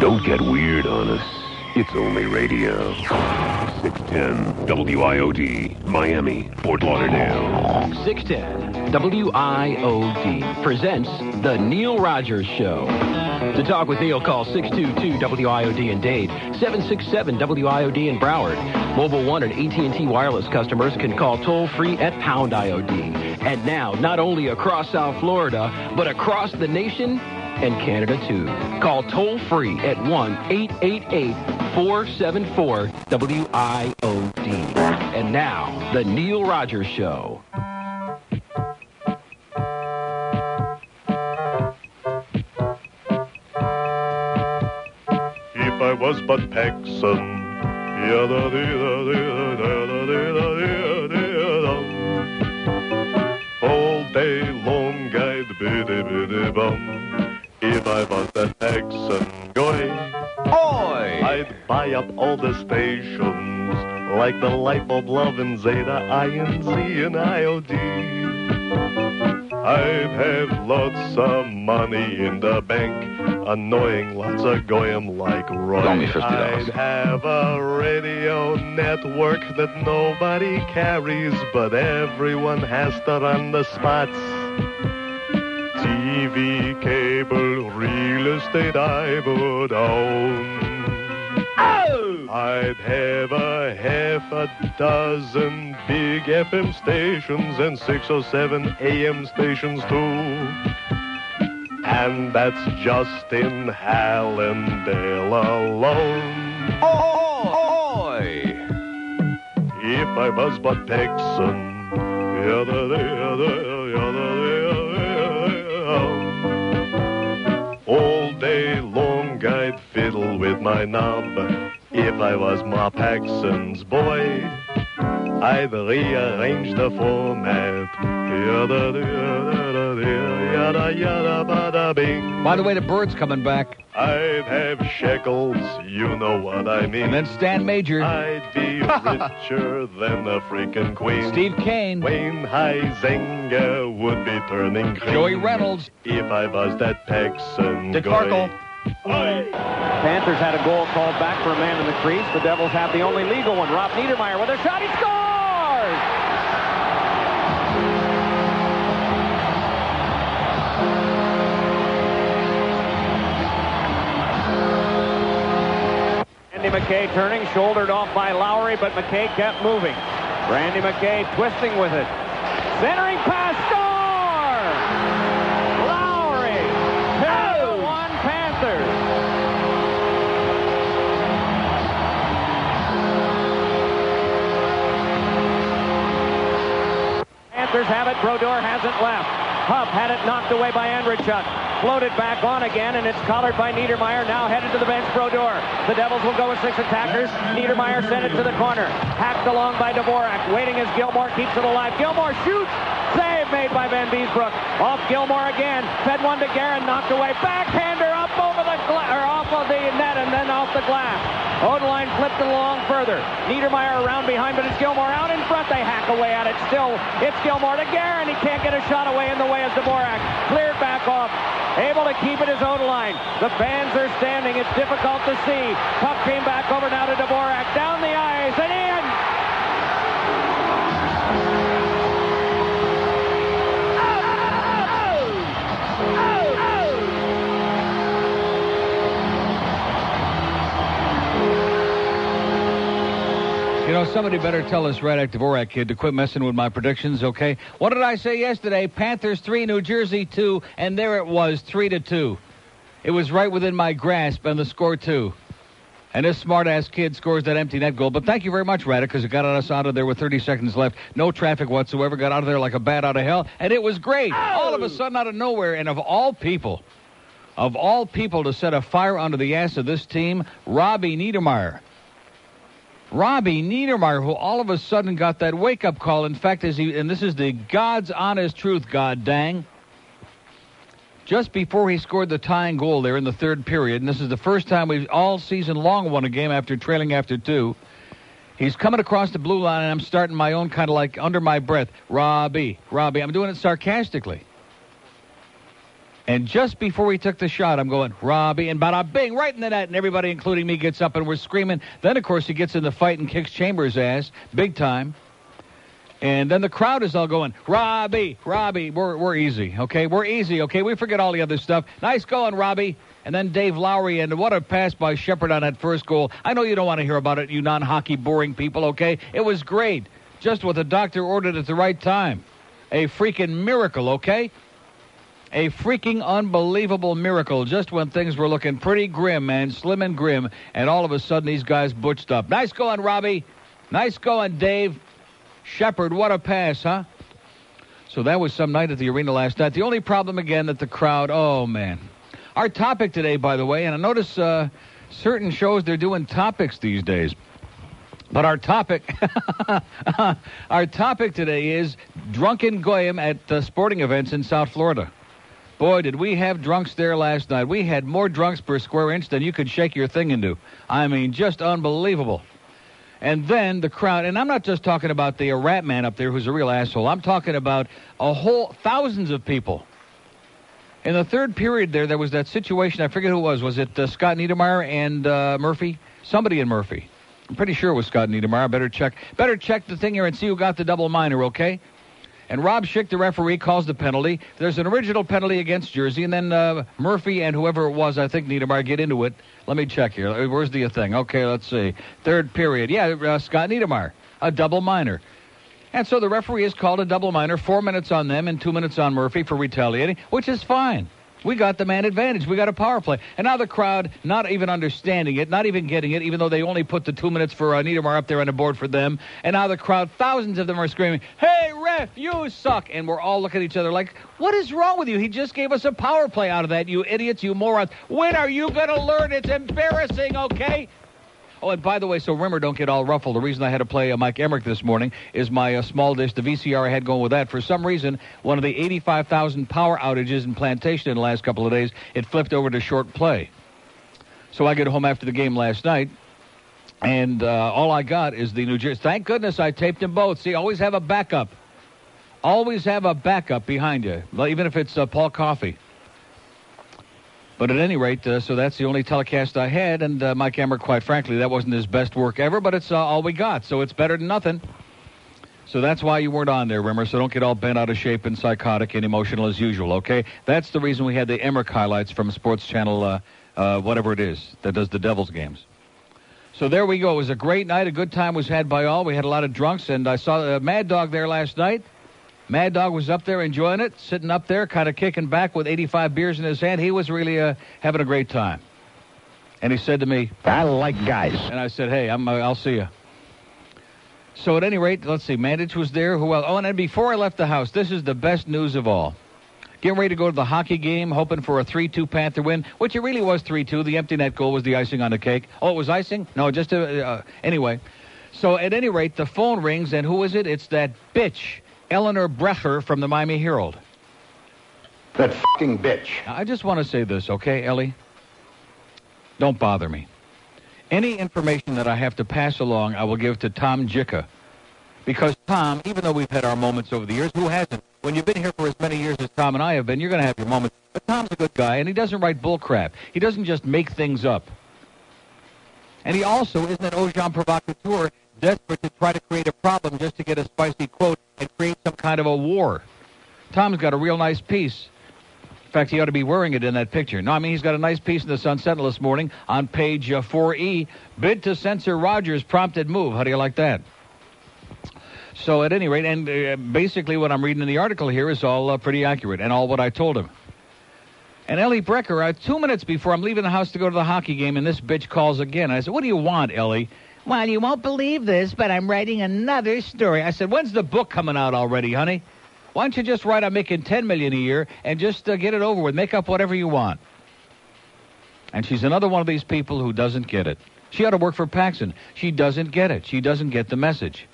Don't get weird on us. It's only radio. 610 WIOD, Miami, Fort Lauderdale. 610 WIOD presents The Neil Rogers Show. To talk with Neil, call 622 WIOD in Dade, 767 WIOD in Broward. Mobile One and AT&T wireless customers can call toll free at pound IOD. And now, not only across South Florida, but across the nation and Canada too. Call toll free at 1 888 474 WIOD. And now, The Neil Rogers Show. If I was but Paxson, all day long I'd biddy bum. I was that Paxson, goy, Oi! I'd buy up all the stations like the light bulb love and Zeta, INZ, and IOD. I'd have lots of money in the bank, annoying lots of goyim like Roy. Me $50. I'd have a radio network that nobody carries, but everyone has to run the spots. TV, cable, real estate I would own. Oh! I'd have a half a dozen big FM stations and six or seven AM stations too. And that's just in Hallandale alone. Oh oi! If I was but Texan, all I'd fiddle with my knob. If I was Ma Paxson's boy, I'd rearrange the format. By the way, the bird's coming back. I'd have shekels, you know what I mean. And then Stan Major, I'd be richer than the freaking queen. Steve Kane, Wayne Huizenga would be turning green. Joey Reynolds. If I was that Texan DeCarkle. Panthers had a goal called back for a man in the crease. The Devils have the only legal one. Rob Niedermayer with a shot. He scores! Randy McKay turning, shouldered off by Lowry, but McKay kept moving. Randy McKay twisting with it. Centering pass, Panthers have it. Brodeur hasn't left. Hough had it knocked away by Andreychuk. Floated back on again, and it's collared by Niedermayer. Now headed to the bench, Brodeur. The Devils will go with six attackers. Niedermayer sent it to the corner. Hacked along by Dvorak. Waiting as Gilmour keeps it alive. Gilmour shoots. Save made by Vanbiesbrouck. Off Gilmour again. Fed one to Guerin. Knocked away. Backhander up over the or off of the net and then off the glass. Odelein flipped along further. Niedermayer around behind, but it's Gilmour out in front. They hack away at it. Still, it's Gilmour to Guerin. He can't get a shot away in the way of Dvorak. Cleared back off. Able to keep it is Odelein. The fans are standing. It's difficult to see. Puck came back over now to Dvorak. Down know, somebody better tell this Radek Dvorak kid to quit messing with my predictions, okay? What did I say yesterday? Panthers 3, New Jersey 2, and there it was, 3 to 2. It was right within my grasp, and the score, too. And this smart-ass kid scores that empty net goal. But thank you very much, Radek, because it got us out of there with 30 seconds left. No traffic whatsoever. Got out of there like a bat out of hell. And it was great. All of a oh! sudden, out of nowhere, and of all people, of all people to set a fire under the ass of this team, Robbie Niedermayer. Robbie Niedermayer, who all of a sudden got that wake-up call. In fact, as he and this is the God's honest truth, God dang. Just before he scored the tying goal there in the third period, and this is the first time we've all season long won a game after trailing after two. He's coming across the blue line, and I'm starting my own kind of like under my breath, Robbie, Robbie. I'm doing it sarcastically. And just before he took the shot, I'm going, Robbie, and bada bing, right in the net, and everybody, including me, gets up and we're screaming. Then, of course, he gets in the fight and kicks Chambers' ass, big time. And then the crowd is all going, Robbie, Robbie, we're, we're easy, okay? We're easy, okay? We forget all the other stuff. Nice going, Robbie. And then Dave Lowry, and what a pass by Sheppard on that first goal. I know you don't want to hear about it, you non hockey boring people, okay? It was great. Just what the doctor ordered at the right time. A freaking miracle, okay? A freaking unbelievable miracle just when things were looking pretty grim, and slim and grim, and all of a sudden these guys butched up. Nice going, Robbie. Nice going, Dave. Sheppard, what a pass, huh? So that was some night at the arena last night. The only problem again that the crowd, oh man. Our topic today, by the way, and I notice uh, certain shows they're doing topics these days. But our topic, our topic today is drunken goyim at uh, sporting events in South Florida. Boy, did we have drunks there last night. We had more drunks per square inch than you could shake your thing into. I mean, just unbelievable. And then the crowd, and I'm not just talking about the rat man up there who's a real asshole. I'm talking about a whole thousands of people. In the third period there, there was that situation. I forget who it was. Was it uh, Scott Niedermayer and uh, Murphy? Somebody in Murphy. I'm pretty sure it was Scott Niedermayer. Better check. Better check the thing here and see who got the double minor. Okay. And Rob Shick, the referee, calls the penalty. There's an original penalty against Jersey, and then uh, Murphy and whoever it was, I think Niedermayer, get into it. Let me check here. Uh, Where's the thing? Okay, let's see. Third period. Yeah, uh, Scott Niedermayer, a double minor. And so the referee has called a double minor, four minutes on them and two minutes on Murphy for retaliating, which is fine. We got the man advantage. We got a power play. And now the crowd, not even understanding it, not even getting it, even though they only put the two minutes for uh, Niedermayer up there on the board for them. And now the crowd, thousands of them are screaming, Hey, ref, you suck. And we're all looking at each other like, What is wrong with you? He just gave us a power play out of that, you idiots, you morons. When are you going to learn? It's embarrassing, okay? Oh, and by the way, so Rimmer don't get all ruffled. The reason I had to play uh, Mike Emrick this morning is my uh, small dish, the VCR I had going with that. For some reason, one of the 85,000 power outages in Plantation in the last couple of days, it flipped over to short play. So I get home after the game last night, and uh, all I got is the New Jersey. Thank goodness I taped them both. See, always have a backup. Always have a backup behind you, even if it's uh, Paul Coffey. But at any rate, uh, so that's the only telecast I had, and uh, Mike Emmer, quite frankly, that wasn't his best work ever, but it's uh, all we got, so it's better than nothing. So that's why you weren't on there, Rimmer. So don't get all bent out of shape and psychotic and emotional as usual, okay? That's the reason we had the Emrick highlights from Sports Channel, uh, uh, whatever it is, that does the Devils games. So there we go. It was a great night. A good time was had by all. We had a lot of drunks, and I saw uh, Mad Dog there last night. Mad Dog was up there enjoying it, sitting up there, kind of kicking back with 85 beers in his hand. He was really uh, having a great time. And he said to me, I like guys. and I said, "Hey, I'm, uh, I'll see you." So at any rate, let's see. Mandich was there. Who else? Oh, and then before I left the house, this is the best news of all. Getting ready to go to the hockey game, hoping for a 3-2 Panther win, which it really was 3-2. The empty net goal was the icing on the cake. Oh, it was icing? No, just a, uh, anyway. So at any rate, the phone rings, and who is it? It's that bitch, Eleanor Brecher from the Miami Herald. That fucking bitch. Now, I just want to say this, okay, Ellie? Don't bother me. Any information that I have to pass along, I will give to Tom Jicha. Because Tom, even though we've had our moments over the years, who hasn't? When you've been here for as many years as Tom and I have been, you're going to have your moments. But Tom's a good guy, and he doesn't write bullcrap. He doesn't just make things up. And he also isn't an agent provocateur desperate to try to create a problem just to get a spicy quote and create some kind of a war. Tom's got a real nice piece. In fact, he ought to be wearing it in that picture. No, I mean, he's got a nice piece in the Sun Sentinel this morning on page uh, 4E. Bid to censor Rogers prompted move. How do you like that? So, at any rate, and uh, basically what I'm reading in the article here is all uh, pretty accurate and all what I told him. And Ellie Brecher, uh, two minutes before I'm leaving the house to go to the hockey game, and this bitch calls again. I said, What do you want, Ellie? Well, you won't believe this, but I'm writing another story. I said, When's the book coming out already, honey? Why don't you just write I'm making ten million a year and just uh, get it over with? Make up whatever you want. And she's another one of these people who doesn't get it. She ought to work for Paxson. She doesn't get it. She doesn't get the message.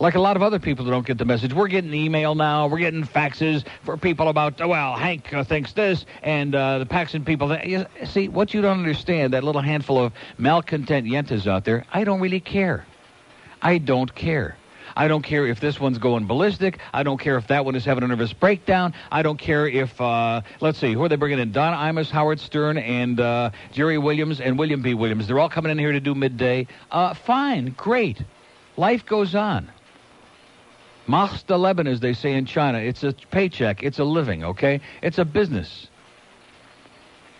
Like a lot of other people who don't get the message. We're getting email now. We're getting faxes for people about, oh, well, Hank uh, thinks this, and uh, the Paxson people. You see, what you don't understand, that little handful of malcontent yentas out there, I don't really care. I don't care. I don't care if this one's going ballistic. I don't care if that one is having a nervous breakdown. I don't care if, uh, let's see, who are they bringing in? Don Imus, Howard Stern, and uh, Jerry Williams, and William B. Williams. They're all coming in here to do midday. Uh, fine, great. Life goes on. Mach's the Leben, as they say in China. It's a paycheck. It's a living, okay? It's a business.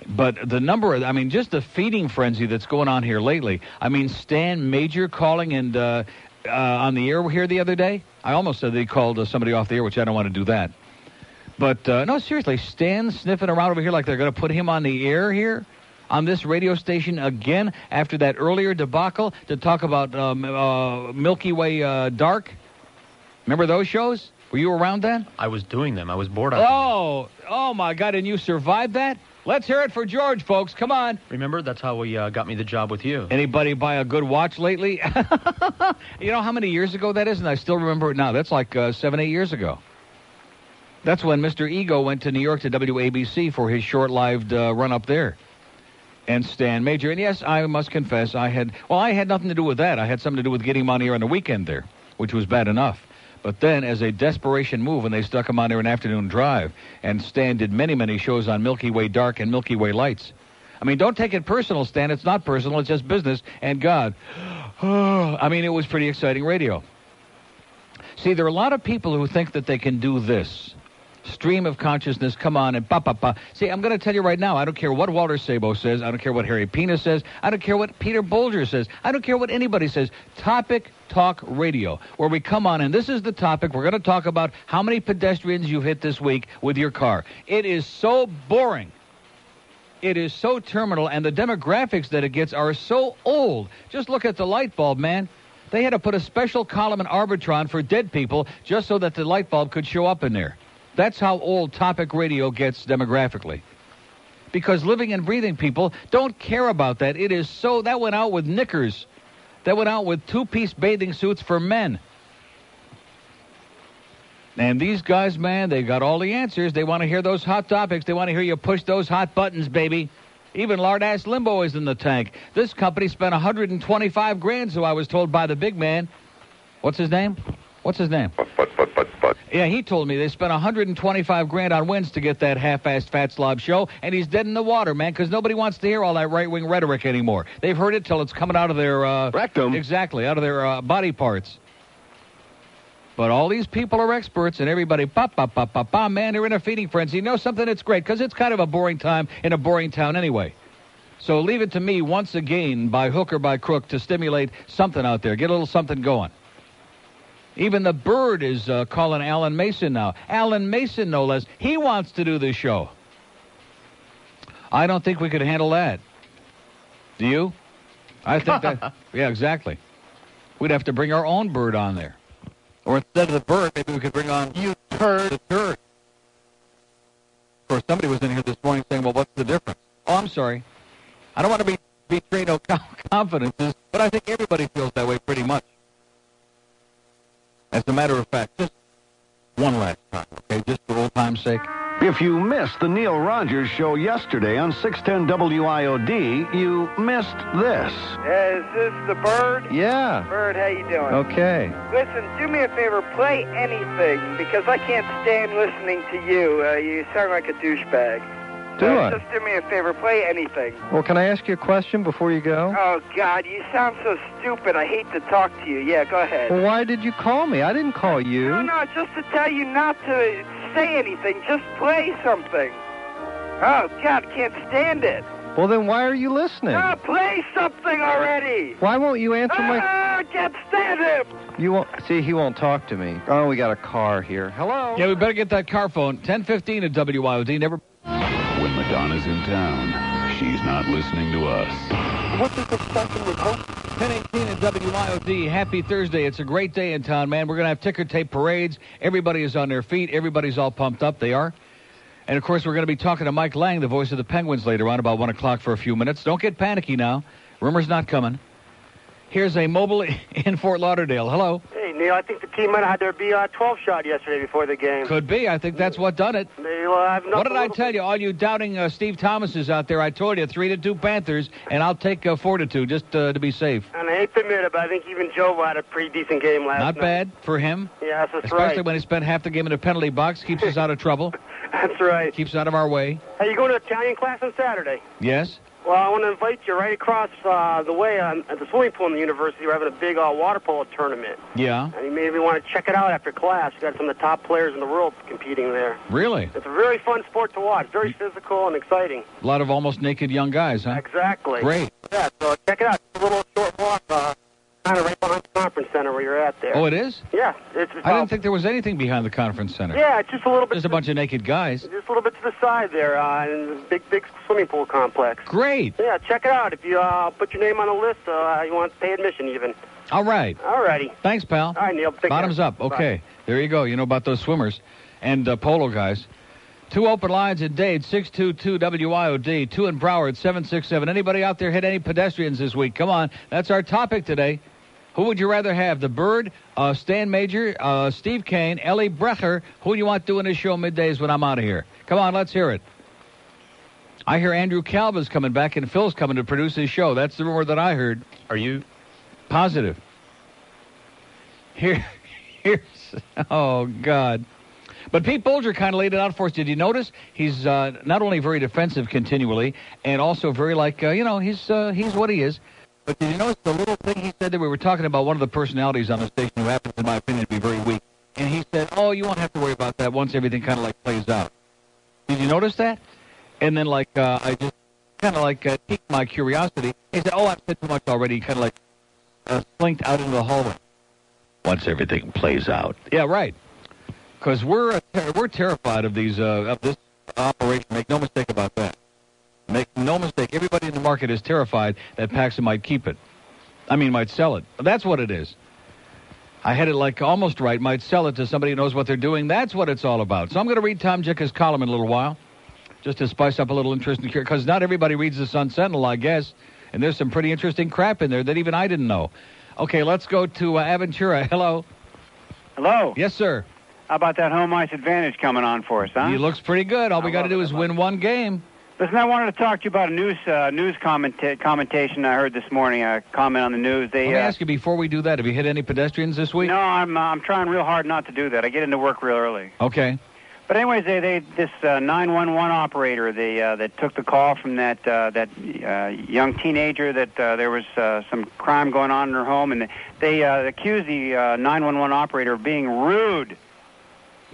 But the number of, I mean, just the feeding frenzy that's going on here lately. I mean, Stan Major calling and uh, uh, on the air here the other day. I almost said they called uh, somebody off the air, which I don't want to do that. But uh, no, seriously, Stan sniffing around over here like they're going to put him on the air here on this radio station again after that earlier debacle to talk about um, uh, Milky Way uh, Dark. Remember those shows? Were you around then? I was doing them. I was bored them. Oh, oh my God! And you survived that? Let's hear it for George, folks. Come on. Remember, that's how we uh, got me the job with you. Anybody buy a good watch lately? you know how many years ago that is, and I still remember it now. That's like uh, seven, eight years ago. That's when Mr. Ego went to New York to WABC for his short-lived uh, run up there. And Stan Major. And yes, I must confess, I had, well, I had nothing to do with that. I had something to do with getting him on the on the weekend there, which was bad enough. But then, as a desperation move, when they stuck him on there an afternoon drive, and Stan did many, many shows on Milky Way Dark and Milky Way Lights. I mean, don't take it personal, Stan. It's not personal. It's just business. And God, I mean, it was pretty exciting radio. See, there are a lot of people who think that they can do this. Stream of consciousness, come on, and pa pa pa. See, I'm going to tell you right now, I don't care what Walter Sabo says. I don't care what Harry Pina says. I don't care what Peter Bolger says. I don't care what anybody says. Topic Talk Radio, where we come on, and this is the topic. We're going to talk about how many pedestrians you've hit this week with your car. It is so boring. It is so terminal, and the demographics that it gets are so old. Just look at the light bulb, man. They had to put a special column in Arbitron for dead people just so that the light bulb could show up in there. That's how old topic radio gets demographically. Because living and breathing people don't care about that. It is so, that went out with knickers. That went out with two piece bathing suits for men. And these guys, man, they got all the answers. They want to hear those hot topics. They want to hear you push those hot buttons, baby. Even Lard Ass Limbaugh is in the tank. This company spent 125 grand, so I was told by the big man. What's his name? What's his name? But, but, but, but, but. Yeah, he told me they spent 125 grand on wins to get that half-assed fat slob show, and he's dead in the water, man, because nobody wants to hear all that right-wing rhetoric anymore. They've heard it till it's coming out of their uh, Rectum. Exactly, out of their uh, body parts. But all these people are experts, and everybody, pop, pop, pop, pop, pop, man, they're in a feeding frenzy. You know something? It's great because it's kind of a boring time in a boring town anyway. So leave it to me once again, by hook or by crook, to stimulate something out there. Get a little something going. Even the bird is uh, calling Alan Mason now. Alan Mason, no less. He wants to do this show. I don't think we could handle that. Do you? I think that. Yeah, exactly. We'd have to bring our own bird on there. Or instead of the bird, maybe we could bring on you turd the turd. Of course, somebody was in here this morning saying, "Well, what's the difference?" Oh, I'm sorry. I don't want to be betray no confidences, but I think everybody feels that way pretty much. As a matter of fact, just one last time, okay, just for old time's sake. If you missed the Neil Rogers show yesterday on 610 WIOD, you missed this. Is this the bird? Yeah. Bird, how you doing? Okay. Listen, do me a favor, play anything because I can't stand listening to you. Uh, you sound like a douchebag. Do Uh, I? Just do me a favor, play anything. Well, can I ask you a question before you go? Oh God, you sound so stupid. I hate to talk to you. Yeah, go ahead. Well, why did you call me? I didn't call you. No, no, just to tell you not to say anything. Just play something. Oh God, can't stand it. Well, then why are you listening? Oh, play something already. Why won't you answer my... Ah, can't stand him. You won't... See, he won't talk to me. Oh, we got a car here. Hello? Yeah, we better get that car phone. 1015 at WIOD. Never. When Madonna's in town, she's not listening to us. What's this obsession with hope? 1018 at WIOD. Happy Thursday. It's a great day in town, man. We're going to have ticker tape parades. Everybody is on their feet. Everybody's all pumped up. They are. And, of course, we're going to be talking to Mike Lang, the voice of the Penguins, later on, about 1 o'clock for a few minutes. Don't get panicky now. Rumor's not coming. Here's a mobile in Fort Lauderdale. Hello. Hey, Neil, I think the team might have had their B12 shot yesterday before the game. Could be. I think that's what done it. They, well, I have What did I tell you? All you doubting uh, Steve Thomases out there, I told you three to two Panthers, and I'll take uh, four to two just uh, to be safe. And I hate to admit it, but I think even Joe had a pretty decent game last Not night. Not bad for him. Yes, that's right. Especially right. when he spent half the game in a penalty box. Keeps us out of trouble. That's right. Keeps us out of our way. Hey, you going to Italian class on Saturday? Yes? Well, I want to invite you right across uh, the way um, at the swimming pool in the university. We're having a big uh, water polo tournament. Yeah. And you maybe want to check it out after class. You got some of the top players in the world competing there. Really? It's a very fun sport to watch. Very physical and exciting. A lot of almost naked young guys, huh? Exactly. Great. Yeah, so check it out. It's a little short walk, uh, kind of right behind the conference center where you're at there. Oh, it is? Yeah, it's, it's I didn't think there was anything behind the conference center. Yeah, it's just a little bit. Just a bunch of naked guys. Just a little bit to the side there, uh, in the big, big swimming pool complex. Great. Yeah, check it out. If you uh, put your name on the list, uh, you want to pay admission even. All right. Alrighty. Thanks, pal. All right, Neil. Take Bottoms care. up. Okay. There you go. You know about those swimmers and uh, polo guys. Two open lines in Dade, 622 WIOD. Two in Broward, 767. Anybody out there hit any pedestrians this week? Come on. That's our topic today. Who would you rather have? The Bird, uh, Stan Major, uh, Steve Kane, Ellie Brecher. Who do you want doing this show middays when I'm out of here? Come on, let's hear it. I hear Andrew Calva's coming back and Phil's coming to produce his show. That's the rumor that I heard. Are you Positive. Here, here's. Oh God. But Pete Bolger kind of laid it out for us. Did you notice? He's uh, not only very defensive continually, and also very like uh, you know he's uh, he's what he is. But did you notice the little thing he said that we were talking about one of the personalities on the station who happens, in my opinion, to be very weak, and he said, "Oh, you won't have to worry about that once everything kind of like plays out." Did you notice that? And then like uh, I just kind of like uh, piqued my curiosity. He said, "Oh, I've said too much already." Kind of like uh, slinked out into the hallway. Once everything plays out. Yeah, right. Because we're uh, ter- we're terrified of these uh, of this operation. Make no mistake about that. Make no mistake. Everybody in the market is terrified that Paxson might keep it. I mean, might sell it. That's what it is. I had it like almost right. Might sell it to somebody who knows what they're doing. That's what it's all about. So I'm going to read Tom Jicha's column in a little while, just to spice up a little interest in because not everybody reads the Sun Sentinel, I guess. And there's some pretty interesting crap in there that even I didn't know. Okay, let's go to uh, Aventura. Hello. Hello. Yes, sir. How about that home ice advantage coming on for us, huh? He looks pretty good. All we got to do is I win one game. Listen, I wanted to talk to you about a news uh, news commenta- commentation I heard this morning. A comment on the news. They Let me uh, ask you before we do that, have you hit any pedestrians this week? no, I'm uh, I'm trying real hard not to do that. I get into work real early. Okay. But anyways, they they this uh, 911 operator they uh, that took the call from that uh, that uh, young teenager that uh, there was uh, some crime going on in her home, and they uh, accused the uh, 911 operator of being rude.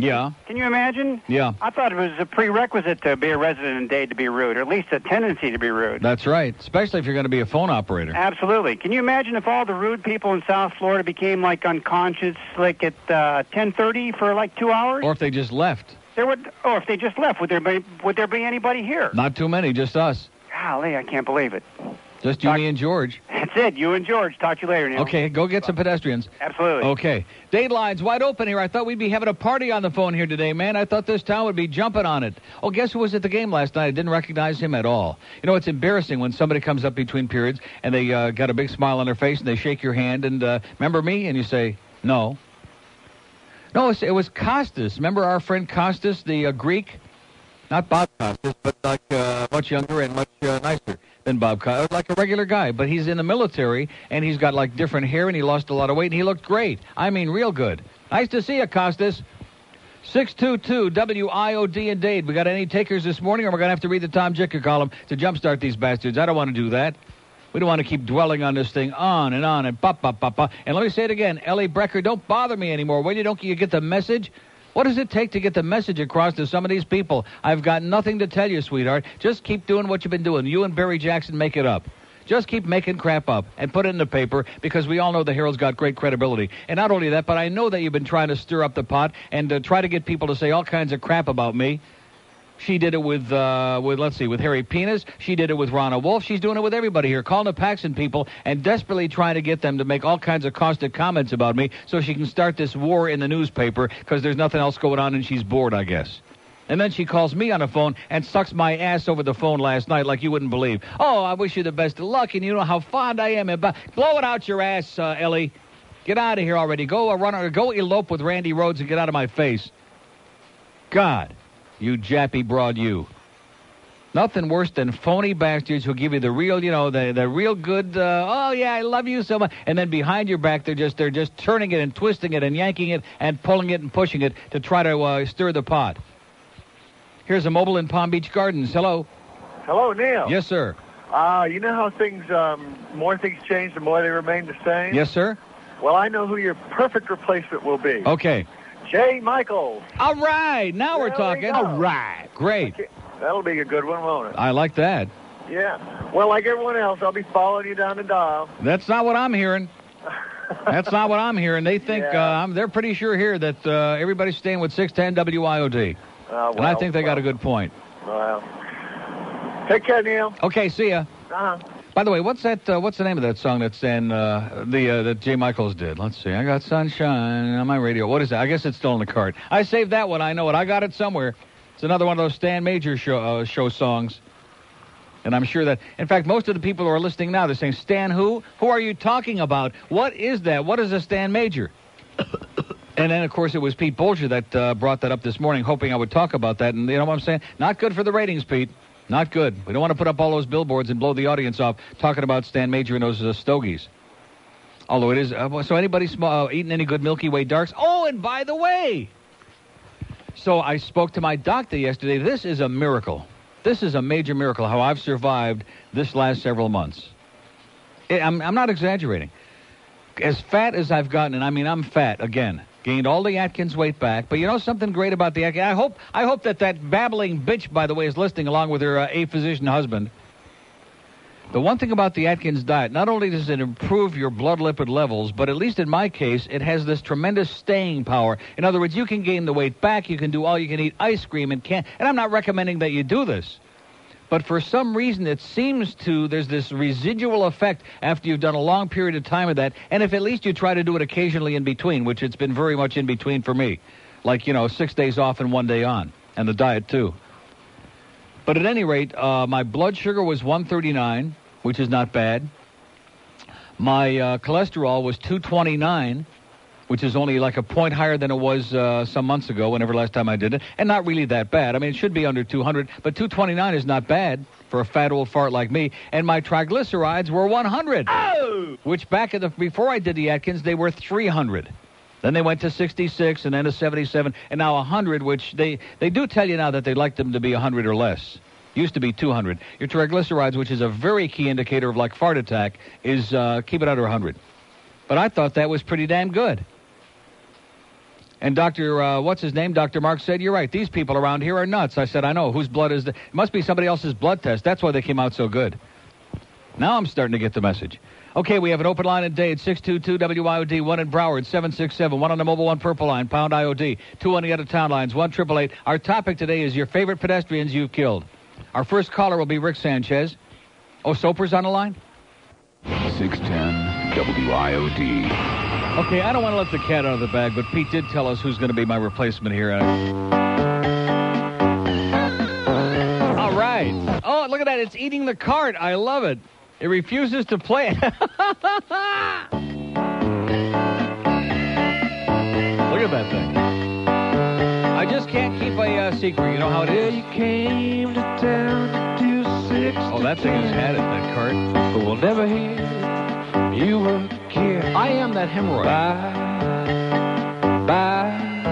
Yeah. Can you imagine? Yeah. I thought it was a prerequisite to be a resident in Dade to be rude, or at least a tendency to be rude. That's right. Especially if you're going to be a phone operator. Absolutely. Can you imagine if all the rude people in South Florida became like unconscious, like at uh, 10:30 for like two hours? Or if they just left. There would, or if they just left, would there be would there be anybody here? Not too many, just us. Golly, I can't believe it. Just you, me, and George. That's it. You and George. Talk to you later, Neil. Okay, go get some pedestrians. Absolutely. Okay. Date lines wide open here. I thought we'd be having a party on the phone here today, man. I thought this town would be jumping on it. Oh, guess who was at the game last night? I didn't recognize him at all. You know, it's embarrassing when somebody comes up between periods and they uh, got a big smile on their face and they shake your hand and, uh, remember me? And you say, no. No, it was Costas. Remember our friend Costas, the uh, Greek? Not Bob Costas, but like uh, much younger and much uh, nicer than Bob Costas. Like a regular guy, but he's in the military and he's got like different hair and he lost a lot of weight and he looked great. I mean, real good. Nice to see you, Costas. 622 WIOD in Dade. We got any takers this morning, or we're going to have to read the Tom Jicha column to jumpstart these bastards? I don't want to do that. We don't want to keep dwelling on this thing on and on and pop, pop, pop, pop. And let me say it again. Ellie Brecher, don't bother me anymore. Will you? Don't you get the message? What does it take to get the message across to some of these people? I've got nothing to tell you, sweetheart. Just keep doing what you've been doing. You and Barry Jackson make it up. Just keep making crap up and put it in the paper because we all know the Herald's got great credibility. And not only that, but I know that you've been trying to stir up the pot and uh, try to get people to say all kinds of crap about me. She did it with, uh, with let's see, with Harry Penis. She did it with Ronna Wolf. She's doing it with everybody here, calling the Paxson people and desperately trying to get them to make all kinds of caustic comments about me so she can start this war in the newspaper because there's nothing else going on and she's bored, I guess. And then she calls me on the phone and sucks my ass over the phone last night like you wouldn't believe. Oh, I wish you the best of luck, and you know how fond I am. And bu- blow it out your ass, uh, Ellie. Get out of here already. Go uh, run or go elope with Randi Rhodes and get out of my face. God, you jappy broad, you. Nothing worse than phony bastards who give you the real, you know, the the real good. Uh, oh yeah, I love you so much, and then behind your back they're just they're just turning it and twisting it and yanking it and pulling it and pushing it to try to uh, stir the pot. Here's a mobile in Palm Beach Gardens. Hello. Hello, Neil. Yes, sir. Uh, you know how things, um, more things change, the more they remain the same? Yes, sir. Well, I know who your perfect replacement will be. Okay. Jay Michael. All right, now we're There we talking. All right, great. That'll be a good one, won't it? I like that. Yeah. Well, like everyone else, I'll be following you down the dial. That's not what I'm hearing. That's not what I'm hearing. They think uh, they're pretty sure here that uh, everybody's staying with 610 WIOD, Uh, and I think they got a good point. Well, take care, Neil. Okay, see ya. Uh-huh. By the way, what's that? Uh, what's the name of that song that's in uh, the uh, that Jay Michaels did? Let's see. I got sunshine on my radio. What is that? I guess it's still in the cart. I saved that one. I know it. I got it somewhere. It's another one of those Stan Major show uh, show songs. And I'm sure that, in fact, most of the people who are listening now, they're saying, Stan who? Who are you talking about? What is that? What is a Stan Major? and then, of course, it was Pete Bolger that uh, brought that up this morning, hoping I would talk about that. And you know what I'm saying? Not good for the ratings, Pete. Not good. We don't want to put up all those billboards and blow the audience off talking about Stan Major and those uh, stogies. Although it is, uh, so anybody sm- uh, eating any good Milky Way darks? Oh, and by the way, so I spoke to my doctor yesterday. This is a miracle. This is a major miracle how I've survived this last several months. I- I'm, I'm not exaggerating. As fat as I've gotten, and I mean I'm fat again. Gained all the Atkins weight back, but you know something great about the Atkins. I hope I hope that that babbling bitch, by the way, is listening along with her uh, a physician husband. The one thing about the Atkins diet, not only does it improve your blood lipid levels, but at least in my case, it has this tremendous staying power. In other words, you can gain the weight back, you can do all you can eat ice cream and can and I'm not recommending that you do this. But for some reason it seems to there's this residual effect after you've done a long period of time of that, and if at least you try to do it occasionally in between, which it's been very much in between for me. Like, you know, six days off and one day on. And the diet too. But at any rate, uh, my blood sugar was 139, which is not bad. My uh, cholesterol was 229, which is only like a point higher than it was uh, some months ago, whenever last time I did it, and not really that bad. I mean, it should be under 200, but 229 is not bad for a fat old fart like me. And my triglycerides were 100, which back at the before I did the Atkins, they were 300. Then they went to 66 and then to 77 and now 100, which they, they do tell you now that they'd like them to be 100 or less. Used to be 200. Your triglycerides, which is a very key indicator of like fart attack, is uh, keep it under 100. But I thought that was pretty damn good. And Dr. Uh, what's his name? Dr. Mark said, You're right. These people around here are nuts. I said, I know. Whose blood is the. It must be somebody else's blood test. That's why they came out so good. Now I'm starting to get the message. Okay, we have an open line today at Dade, 622 WIOD, one in Broward, 767, one on the mobile, one purple line, pound IOD, two on the of town lines, one triple eight. Our topic today is your favorite pedestrians you've killed. Our first caller will be Rick Sanchez. Oh, Soper's on the line? 610 WIOD. Okay, I don't want to let the cat out of the bag, but Pete did tell us who's going to be my replacement here. All right. Oh, look at that. It's eating the cart. I love it. It refuses to play it. look at that thing. I just can't keep a uh, secret. You know how it is? You came to to. Oh, that thing has had it, that cart. But we'll never hear you were kid. I am that hemorrhoid. Bye,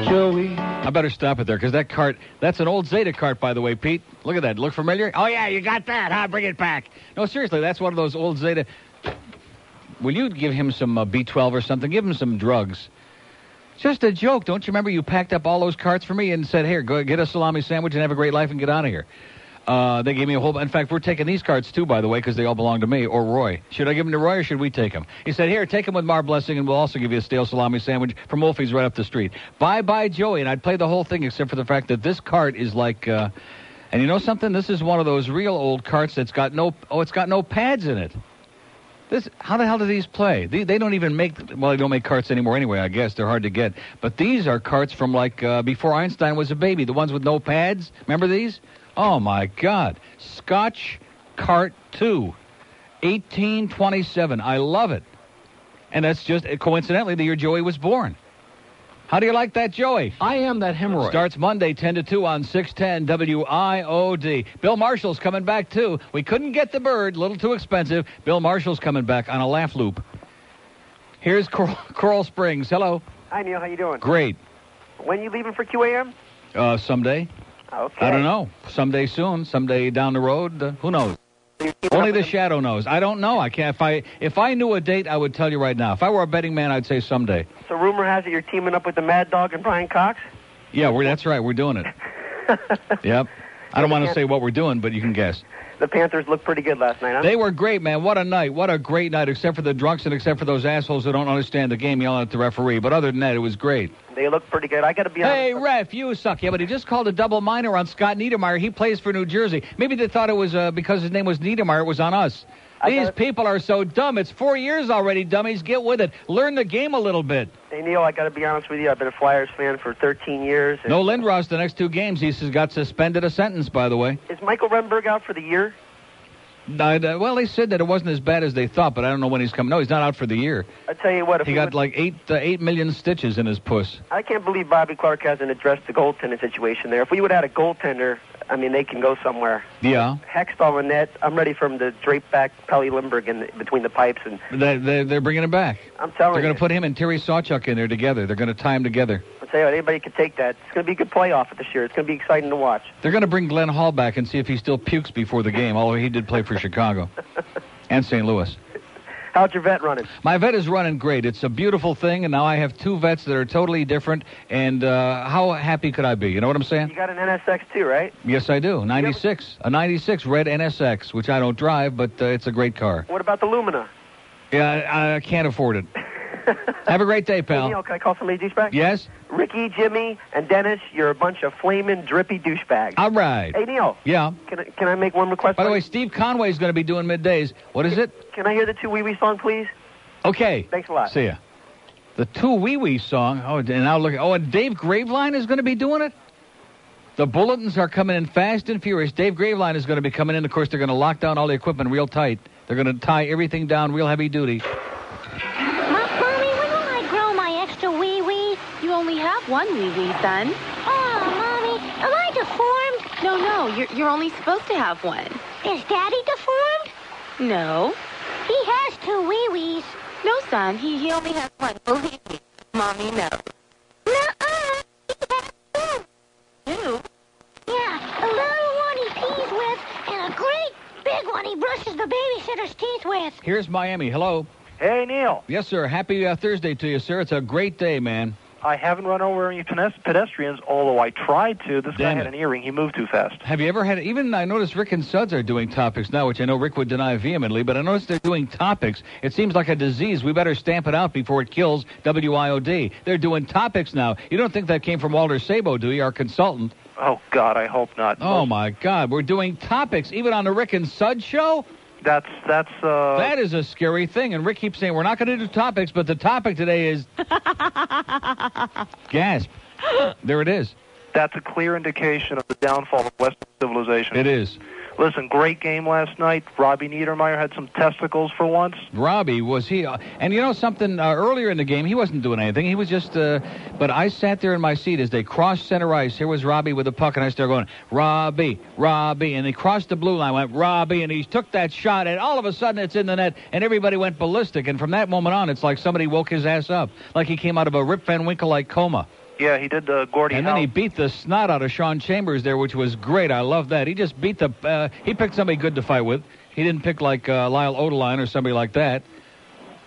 bye, Joey. I better stop it there because that cart, that's an old Zeta cart, by the way, Pete. Look at that. Look familiar? Oh, yeah, you got that, huh? Bring it back. No, seriously, that's one of those old Zeta. Will you give him some uh, B12 or something? Give him some drugs. Just a joke. Don't you remember you packed up all those carts for me and said, here, go get a salami sandwich and have a great life and get out of here? Uh, they gave me a whole. In fact, we're taking these cards too, by the way, because they all belong to me or Roy. Should I give them to Roy or should we take them? He said, "Here, take them with Mar Blessing, and we'll also give you a stale salami sandwich from Wolfie's right up the street." Bye, bye, Joey. And I'd play the whole thing except for the fact that this cart is like. Uh, and you know something? This is one of those real old carts that's got no. Oh, it's got no pads in it. This. How the hell do these play? They, they don't even make. Well, they don't make carts anymore anyway. I guess they're hard to get. But these are carts from like uh, before Einstein was a baby. The ones with no pads. Remember these? Oh my God! Scotch Cart 2, 1827. I love it. And that's just coincidentally the year Joey was born. How do you like that, Joey? I am that hemorrhoid. Starts Monday, 10 to 2 on 610 WIOD. Bill Marshall's coming back, too. We couldn't get the bird, a little too expensive. Bill Marshall's coming back on a laugh loop. Here's Coral, Coral Springs. Hello. Hi, Neil. How you doing? Great. When you leaving for QAM? Uh, someday. Okay. I don't know. Someday soon. Someday down the road. Uh, who knows? Only the shadow knows. I don't know. I can't. If I if I knew a date, I would tell you right now. If I were a betting man, I'd say someday. So rumor has it you're teaming up with the Mad Dog and Brian Cox. Yeah, we're, that's right. We're doing it. yep. I don't want to say what we're doing, but you can guess. The Panthers looked pretty good last night, huh? They were great, man. What a night. What a great night, except for the drunks and except for those assholes who don't understand the game yelling at the referee. But other than that, it was great. They looked pretty good. I got to be honest. Hey, ref, you suck. Yeah, but he just called a double minor on Scott Niedermayer. He plays for New Jersey. Maybe they thought it was uh, because his name was Niedermayer, it was on us. These people are so dumb. It's four years already, dummies. Get with it. Learn the game a little bit. Hey, Neil, I got to be honest with you. I've been a Flyers fan for 13 years. and- No Lindros the next two games. He's got suspended a sentence, by the way. Is Michael Renberg out for the year? I- uh, well, they said that it wasn't as bad as they thought, but I don't know when he's coming. No, he's not out for the year. I tell you what, if He got would- like eight uh, eight million stitches in his puss. I can't believe Bobby Clarke hasn't addressed the goaltending situation there. If we would have had a goaltender, I mean, they can go somewhere. Yeah, Hextall and net, I'm ready for him to drape back Pelle Lindbergh in the, between the pipes, and they, they, they're bringing him back. I'm telling you. They're going to put him and Terry Sawchuk in there together. They're going to tie them together. I'll tell you what, anybody can take that. It's going to be a good playoff this year. It's going to be exciting to watch. They're going to bring Glenn Hall back and see if he still pukes before the game, although he did play for Chicago and St. Louis. How's your vet running? My vet is running great. It's a beautiful thing, and now I have two vets that are totally different. And uh, how happy could I be? You know what I'm saying? You got an NSX too, right? Yes, I do. 96. A 96 red NSX, which I don't drive, but uh, it's a great car. What about the Lumina? Yeah, I, I can't afford it. Have a great day, Hey, pal. Neil, can I call some somebody douchebag? Yes? Ricky, Jimmy, and Dennis, you're a bunch of flaming, drippy douchebags. All right. Hey, Neil, Yeah. can I, can I make one request? By the way, Steve Conway is going to be doing middays. What is it? Can I hear the two wee wee song, please? Okay. Thanks a lot. See ya. The two wee wee song. Oh, and now look. Oh, and Dave Graveline is going to be doing it. The bulletins are coming in fast and furious. Dave Graveline is going to be coming in. Of course, they're going to lock down all the equipment real tight. They're going to tie everything down real heavy duty. One wee wee, son. Oh, Mommy, am I deformed? No, no, you're, you're only supposed to have one. Is Daddy deformed? No. He has two wee wees. No, son, he, he only has one. Believe me. Mommy, no. Nuh-uh. He has two. Two? Yeah, a little one he pees with and a great big one he brushes the babysitter's teeth with. Here's Miami. Hello. Hey, Neil. Yes, sir. Happy uh, Thursday to you, sir. It's a great day, man. I haven't run over any pedestrians, although I tried to. This guy Damn had it. an earring. He moved too fast. Have you ever had, even I noticed Rick and Suds are doing topics now, which I know Rick would deny vehemently, but I noticed they're doing topics. It seems like a disease. We better stamp it out before it kills WIOD. They're doing topics now. You don't think that came from Walter Sabo, do you, our consultant? Oh, God, I hope not. Oh, my God. We're doing topics, even on the Rick and Suds show? That's, that's, uh... That is a scary thing. And Rick keeps saying, we're not going to do topics, but the topic today is gasp. There it is. That's a clear indication of the downfall of Western civilization. It is. Listen, great game last night. Robbie Niedermayer had some testicles for once. Robbie was he? Uh, and you know something? Uh, earlier in the game, he wasn't doing anything. He was just. Uh, but I sat there in my seat as they crossed center ice. Here was Robbie with the puck, and I started going, Robbie, Robbie, and they crossed the blue line. Went Robbie, and he took that shot, and all of a sudden it's in the net, and everybody went ballistic. And from that moment on, it's like somebody woke his ass up, like he came out of a Rip Van Winkle like coma. Yeah, he did the Gordie And then Howe. he beat the snot out of Shawn Chambers there, which was great. I love that. He just beat the. Uh, he picked somebody good to fight with. He didn't pick like uh, Lyle Odelein or somebody like that.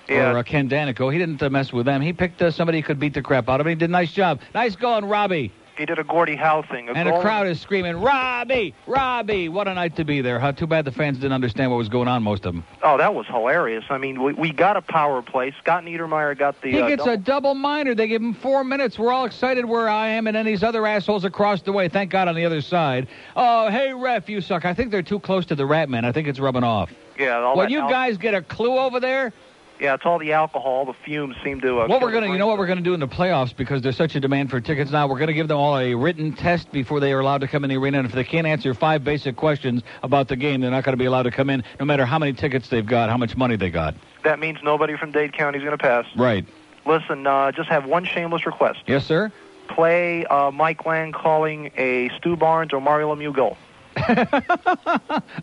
Yeah. Or uh, Ken Daneyko. He didn't uh, mess with them. He picked uh, somebody who could beat the crap out of him. He did a nice job. Nice going, Robbie. He did a Gordie Howe thing. A And goal- crowd is screaming, Robbie, Robbie. What a night to be there. Huh? Too bad the fans didn't understand what was going on, most of them. Oh, that was hilarious. I mean, we, we got a power play. Scott Niedermayer got the. He uh, gets double- a double minor. They give him four minutes. We're all excited where I am and then these other assholes across the way. Thank God on the other side. Oh, hey, ref, you suck. I think they're too close to the rat man. I think it's rubbing off. Yeah, all Well, that you al- guys get a clue over there? Yeah, it's all the alcohol. The fumes seem to. Uh, What we're gonna, you know, what we're gonna do in the playoffs because there's such a demand for tickets now. We're gonna give them all a written test before they are allowed to come in the arena. And if they can't answer five basic questions about the game, they're not gonna be allowed to come in, no matter how many tickets they've got, how much money they got. That means nobody from Dade County is going to pass. Right. Listen, uh, just have one shameless request. Yes, sir. Play uh, Mike Lang calling a Stu Barnes or Mario Lemieux goal.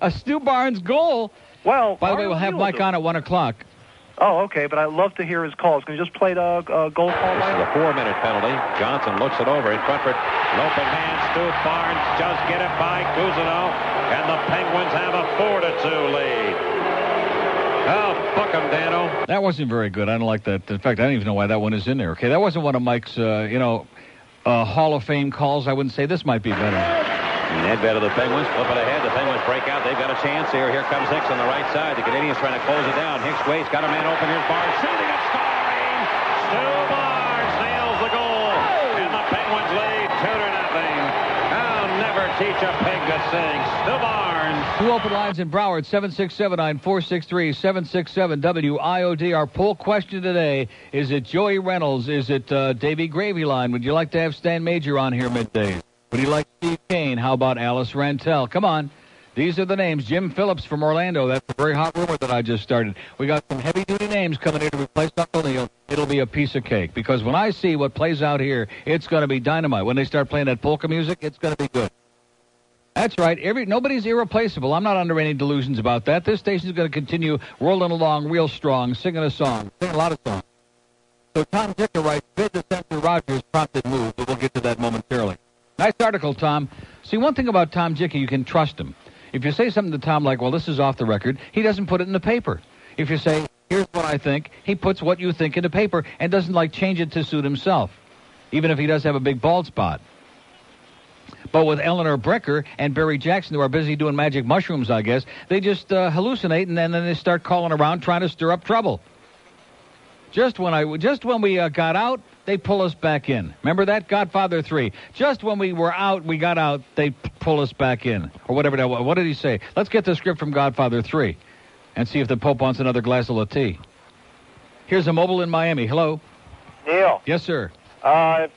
A Stu Barnes goal. Well, by the way, we'll have Lemieux Mike on at one o'clock. Oh, okay, but I'd love to hear his calls. Can you just play the uh, goal call? The four-minute penalty. Johnson looks it over in front for Lopin man. Stu Barnes does get it by Cousineau, and the Penguins have a four to two lead. Oh, fuck him, Dano. That wasn't very good. I don't like that. In fact, I don't even know why that one is in there. Okay, that wasn't one of Mike's, uh, you know, uh, Hall of Fame calls. I wouldn't say this might be better. Nedved of the Penguins flip it ahead. The Penguins break out. They've got a chance here. Here comes Hicks on the right side. The Canadiens trying to close it down. Hicks waits. Got a man open. Here's Barnes shooting and scoring. Stu Barnes nails the goal. And the Penguins lead two to nothing. I'll never teach a pig to sing. Stu Barnes. Two open lines in Broward, 767-9463, 767-WIOD. Our poll question today, is it Joey Reynolds? Is it uh, Davy Gravy Line? Would you like to have Stan Major on here midday? Would you like Steve Kane? How about Alice Rantel? Come on. These are the names. Jim Phillips from Orlando. That's a very hot rumor that I just started. We got some heavy-duty names coming here to replace Uncle Neil. It'll be a piece of cake. Because when I see what plays out here, it's going to be dynamite. When they start playing that polka music, it's going to be good. That's right. Every nobody's irreplaceable. I'm not under any delusions about that. This station's going to continue rolling along real strong, singing a song, singing a lot of songs. So Tom Jicha writes, bid to censor Rogers prompted move, but we'll get to that momentarily. Nice article, Tom. See, one thing about Tom Jicha, you can trust him. If you say something to Tom like, well, this is off the record, he doesn't put it in the paper. If you say, here's what I think, he puts what you think in the paper and doesn't like change it to suit himself, even if he does have a big bald spot. But with Eleanor Brecher and Barry Jackson, who are busy doing magic mushrooms, I guess, they just uh, hallucinate and then, then they start calling around trying to stir up trouble. Just when I, just when we uh, got out, they pull us back in. Remember that Godfather Three? Just when we were out, we got out, they p- pull us back in, or whatever that was. What did he say? Let's get the script from Godfather Three, and see if the Pope wants another glass of latte. Here's a mobile in Miami. Hello. Neil, Yes, sir. uh,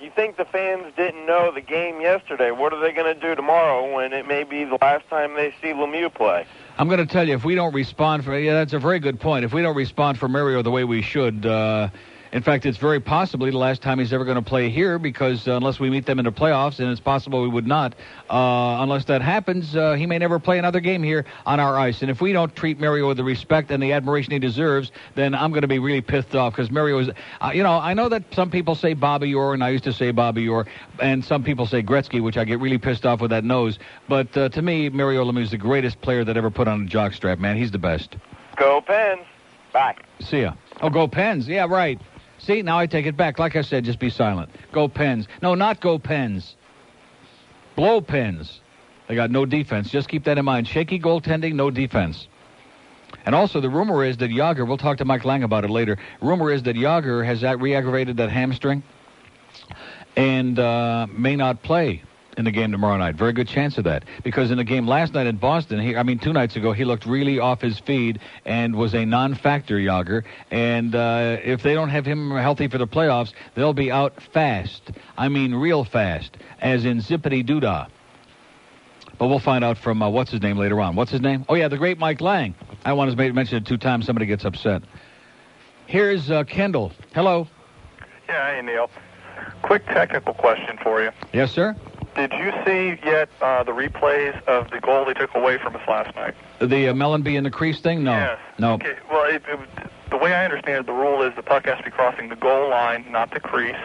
you think the fans didn't know the game yesterday? What are they going to do tomorrow when it may be the last time they see Lemieux play? I'm going to tell you, if we don't respond for, yeah, that's a very good point. If we don't respond for Mario the way we should, uh, in fact, it's very possibly the last time he's ever going to play here because uh, unless we meet them in the playoffs, and it's possible we would not, uh, unless that happens, uh, he may never play another game here on our ice. And if we don't treat Mario with the respect and the admiration he deserves, then I'm going to be really pissed off because Mario is, uh, you know, I know that some people say Bobby Orr, and I used to say Bobby Orr, and some people say Gretzky, which I get really pissed off with that nose. But uh, to me, Mario Lemieux is the greatest player that ever put on a jockstrap, man. He's the best. Go Pens. Bye. See ya. Oh, go Pens. Yeah, right. See, now I take it back. Like I said, just be silent. Go Pens. No, not go Pens. Blow Pens. They got no defense. Just keep that in mind. Shaky goaltending, no defense. And also, the rumor is that Jagr, we'll talk to Mike Lange about it later. Rumor is that Jagr has that re-aggravated that hamstring and uh, may not play in the game tomorrow night. Very good chance of that. Because in the game last night in Boston, he, I mean, two nights ago, he looked really off his feed and was a non-factor Jagr. And uh, if they don't have him healthy for the playoffs, they'll be out fast. I mean, real fast, as in zippity doodah. But we'll find out from uh, what's his name later on. What's his name? Oh yeah, the great Mike Lange. I want to mention it two times. Somebody gets upset. Here's uh, Kendall. Hello. Yeah, hey, Neil. Quick technical question for you. Yes, sir. Did you see yet uh, the replays of the goal they took away from us last night? The uh, Mellanby in the crease thing? No. Yes. No. Okay, well, it, it, the way I understand it, the rule is the puck has to be crossing the goal line, not the crease.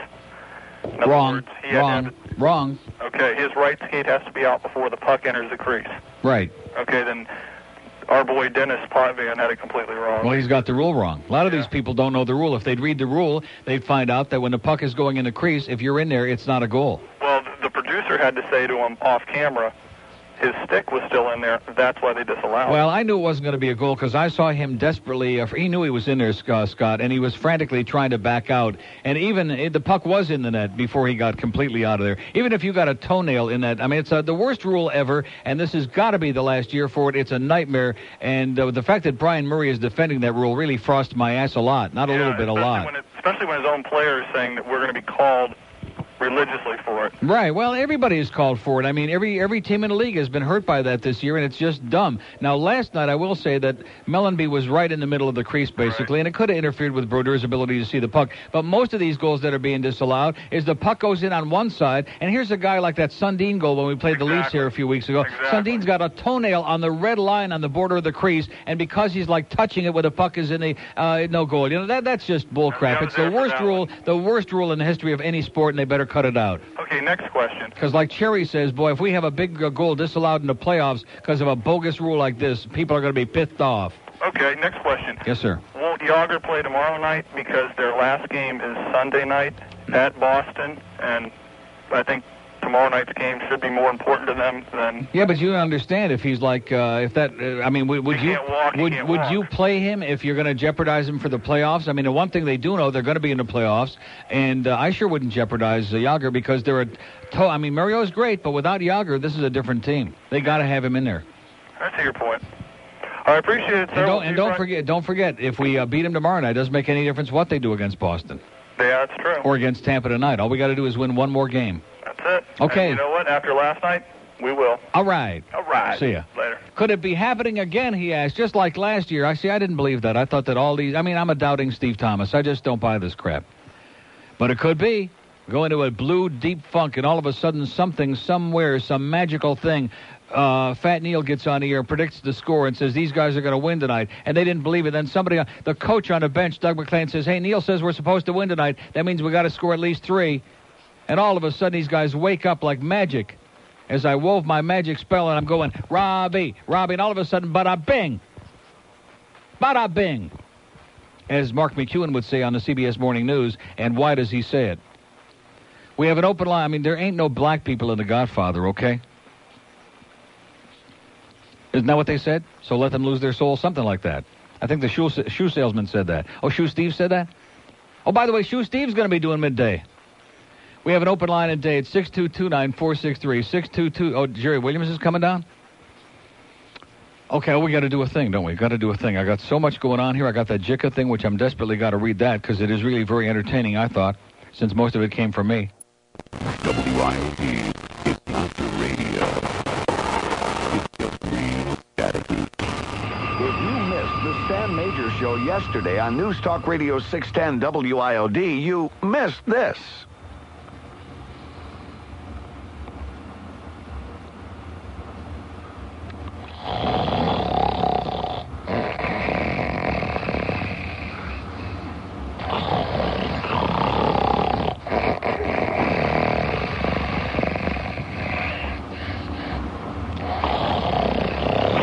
In Wrong. words, had to Wrong. Wrong. okay, his right skate has to be out before the puck enters the crease. Right. Okay, then our boy Denis Potvin had it completely wrong. Well, he's got the rule wrong. A lot of these people don't know the rule. If they'd read the rule, they'd find out that when the puck is going in the crease, if you're in there, it's not a goal. Well, the producer had to say to him off camera, his stick was still in there. That's why they disallowed. Well, I knew it wasn't going to be a goal because I saw him desperately. Uh, he knew he was in there, Scott, Scott, and he was frantically trying to back out. And even uh, the puck was in the net before he got completely out of there. Even if you got a toenail in that, I mean, it's uh, the worst rule ever. And this has got to be the last year for it. It's a nightmare. And uh, the fact that Brian Murray is defending that rule really frost my ass a lot. Not a little bit, a lot. when it, especially when his own player is saying that we're going to be called religiously for it. Right. Well, everybody is called for it. I mean, every every team in the league has been hurt by that this year, and it's just dumb. Now, last night I will say that Mellanby was right in the middle of the crease, basically, and it could have interfered with Brodeur's ability to see the puck. But most of these goals that are being disallowed is the puck goes in on one side, and here's a guy like that Sundin goal when we played the Leafs here a few weeks ago. Sundin's got a toenail on the red line on the border of the crease, and because he's like touching it where the puck is in the uh, no goal. You know that that's just bull crap. It's the worst rule, the worst rule in the history of any sport, and they better cut it out. Okay, next question. Because, like Cherry says, boy, if we have a big uh, goal disallowed in the playoffs because of a bogus rule like this, people are going to be pissed off. Okay, next question. Yes, sir. Won't Jagr play tomorrow night because their last game is Sunday night at Boston, and I think tomorrow night's game should be more important to them than Yeah, but you understand if he's like, uh, if that, uh, I mean, would, would you would would you play him if you're going to jeopardize him for the playoffs? I mean, the one thing they do know they're going to be in the playoffs, and uh, I sure wouldn't jeopardize uh, Jagr because they're a. To- I mean, Mario's great, but without Jagr, this is a different team. They got to have him in there. I see your point. I appreciate it, sir. And don't, and don't forget, don't forget, if we uh, beat him tomorrow night, it doesn't make any difference what they do against Boston Yeah, that's true. or against Tampa tonight. All we got to do is win one more game. That's it. Okay. And you know what? After last night, we will. All right. All right. See ya. Later. Could it be happening again? He asked, just like last year. I see. I didn't believe that. I thought that all these. I mean, I'm a doubting Steve Thomas. I just don't buy this crap. But it could be. Go into a blue deep funk, and all of a sudden, something, somewhere, some magical thing. Uh, Fat Neil gets on the air, predicts the score, and says these guys are going to win tonight. And they didn't believe it. Then somebody, uh, the coach on the bench, Doug MacLean, says, "Hey, Neil says we're supposed to win tonight. That means we got to score at least three. And all of a sudden, these guys wake up like magic. As I wove my magic spell, and I'm going, Robbie, Robbie, and all of a sudden, bada bing, bada bing, as Mark McEwen would say on the CBS Morning News. And why does he say it? We have an open line. I mean, there ain't no black people in The Godfather, okay? Isn't that what they said? So let them lose their soul, something like that. I think the shoe, shoe salesman said that. Oh, Shoe Steve said that? Oh, by the way, Shoe Steve's going to be doing midday. We have an open line at day. It's 622-9463. 622. Oh, Jerry Williams is coming down? Okay, well, we got to do a thing, don't we? Got to do a thing. I got so much going on here. I got that Jicha thing, which I'm desperately got to read that because it is really very entertaining, I thought, since most of it came from me. WIOD is not the radio. It's just real staticky. If you missed the Stan Major show yesterday on News Talk Radio 610 WIOD, you missed this.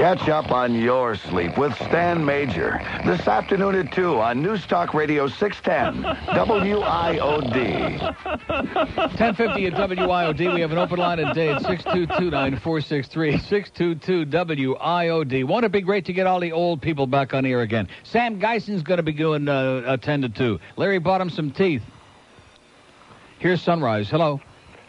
Catch up on your sleep with Stan Major this afternoon at 2 on News Talk Radio 610 WIOD. 1050 at WIOD. We have an open line at day at 622-9463. 622-WIOD. Won't it be great to get all the old people back on here again? Sam Geison's going to be doing uh, a 10 to 2. Larry bought him some teeth. Here's Sunrise. Hello.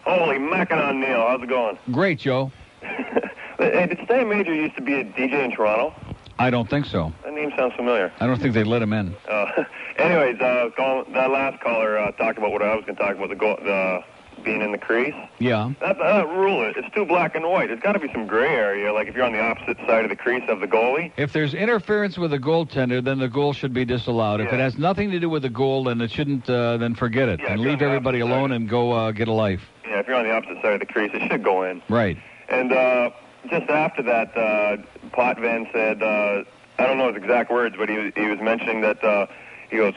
Holy Mackinac Neil, how's it going? Great, Joe. Hey, did Stan Major used to be a DJ in Toronto? I don't think so. That name sounds familiar. I don't think they let him in. Uh, anyways, uh, call, that last caller uh, talked about what I was going to talk about, the, go, the being in the crease. Yeah. That, that rule, it's too black and white. There's got to be some gray area, like if you're on the opposite side of the crease of the goalie. If there's interference with a goaltender, then the goal should be disallowed. If it has nothing to do with the goal, then it shouldn't. Uh, then forget it and leave everybody alone and go uh, get a life. Yeah, if you're on the opposite side of the crease, it should go in. Right. And uh, just after that, uh, Potvin said, uh, I don't know his exact words, but he was, he was mentioning that uh, he goes,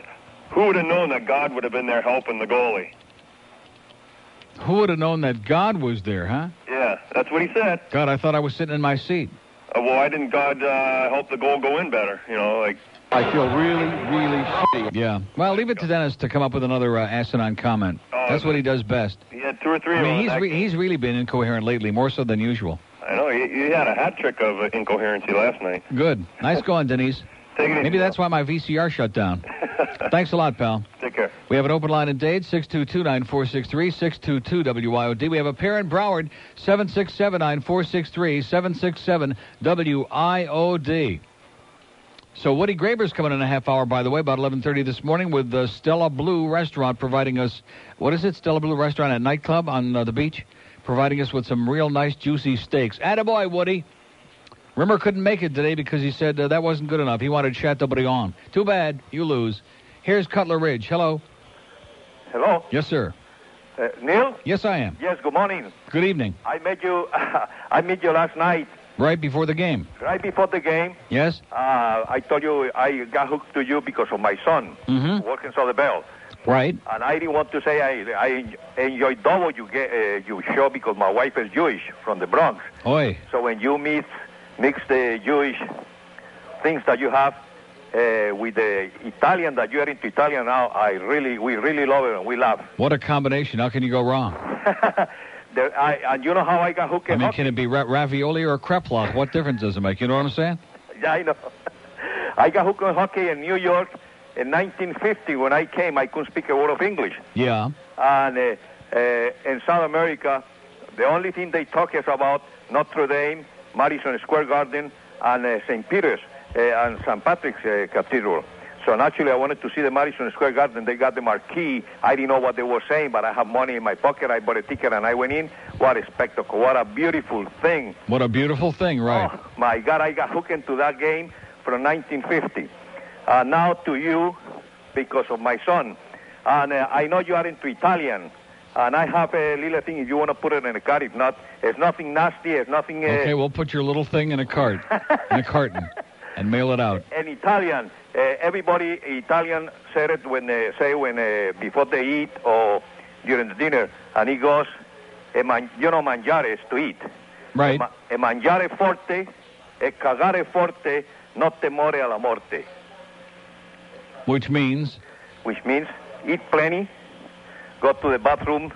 "Who would have known that God would have been there helping the goalie?" Who would have known that God was there, huh? Yeah, that's what he said. God, I thought I was sitting in my seat. Uh, well, why didn't God uh, help the goal go in better? You know, like I feel really, really shitty. Yeah. Well, leave it to Dennis to come up with another uh, asinine comment. That's what he does best. he had two or three I mean, he's re- he's really been incoherent lately, more so than usual. I know You, he had a hat trick of uh, incoherency last night. Good. Nice going, Denise. Take it Maybe that's why my VCR shut down. Thanks a lot, pal. Take care. We have an open line in Dade, 622-9463, 622-WIOD. We have a pair in Broward, 767-9463, 767-WIOD. So Woody Graber's coming in a half hour, by the way, about 11:30 this morning with the Stella Blue Restaurant providing us what is it? Stella Blue Restaurant at nightclub on uh, the beach, providing us with some real nice juicy steaks. Attaboy, Woody. Rimmer couldn't make it today because he said uh, that wasn't good enough. He wanted Chateaubriand. Too bad. You lose. Here's Cutler Ridge. Hello. Hello, Yes, sir. uh, Neil. Yes, I am. Yes, good morning. Good evening. I met you. I met you last night, Right before the game. right before the game. Yes. Uh, I told you I got hooked to you because of my son, Mm-hmm. working on the bell. Right. And I didn't want to say I I enjoy double you get uh, you show because my wife is Jewish from the Bronx. Oi. So when you mix mix the Jewish things that you have uh, with the Italian that you are into Italian now, I really we really love it and we laugh. What a combination. How can you go wrong? There, I, and you know how I got hooked I mean, can it be ra- ravioli or crepe What difference does it make? You know what I'm saying? Yeah, I know. I got hooked on hockey in New York in 1950. When I came, I couldn't speak a word of English. Yeah. And uh, uh, in South America, the only thing they talk is about Notre Dame, Madison Square Garden, and uh, St. Peter's uh, and St. Patrick's uh, Cathedral. So naturally, I wanted to see the Madison Square Garden. They got the marquee. I didn't know what they were saying, but I have money in my pocket. I bought a ticket and I went in. What a spectacle! What a beautiful thing! What a beautiful thing, right? Oh, my God, I got hooked into that game from 1950. Uh, now to you, because of my son. And uh, I know you are into Italian. And I have a little thing if you want to put it in a cart. If not, it's nothing nasty. It's nothing. Uh, Okay, we'll put your little thing in a cart, in a carton, and mail it out. in Italian, uh, everybody Italian said it when they say when uh, before they eat or during the dinner, and he goes, e man, you know, mangiare is to eat. Right. Ma- e mangiare forte, e cagare forte, non temore alla morte, Which means, which means eat plenty, go to the bathroom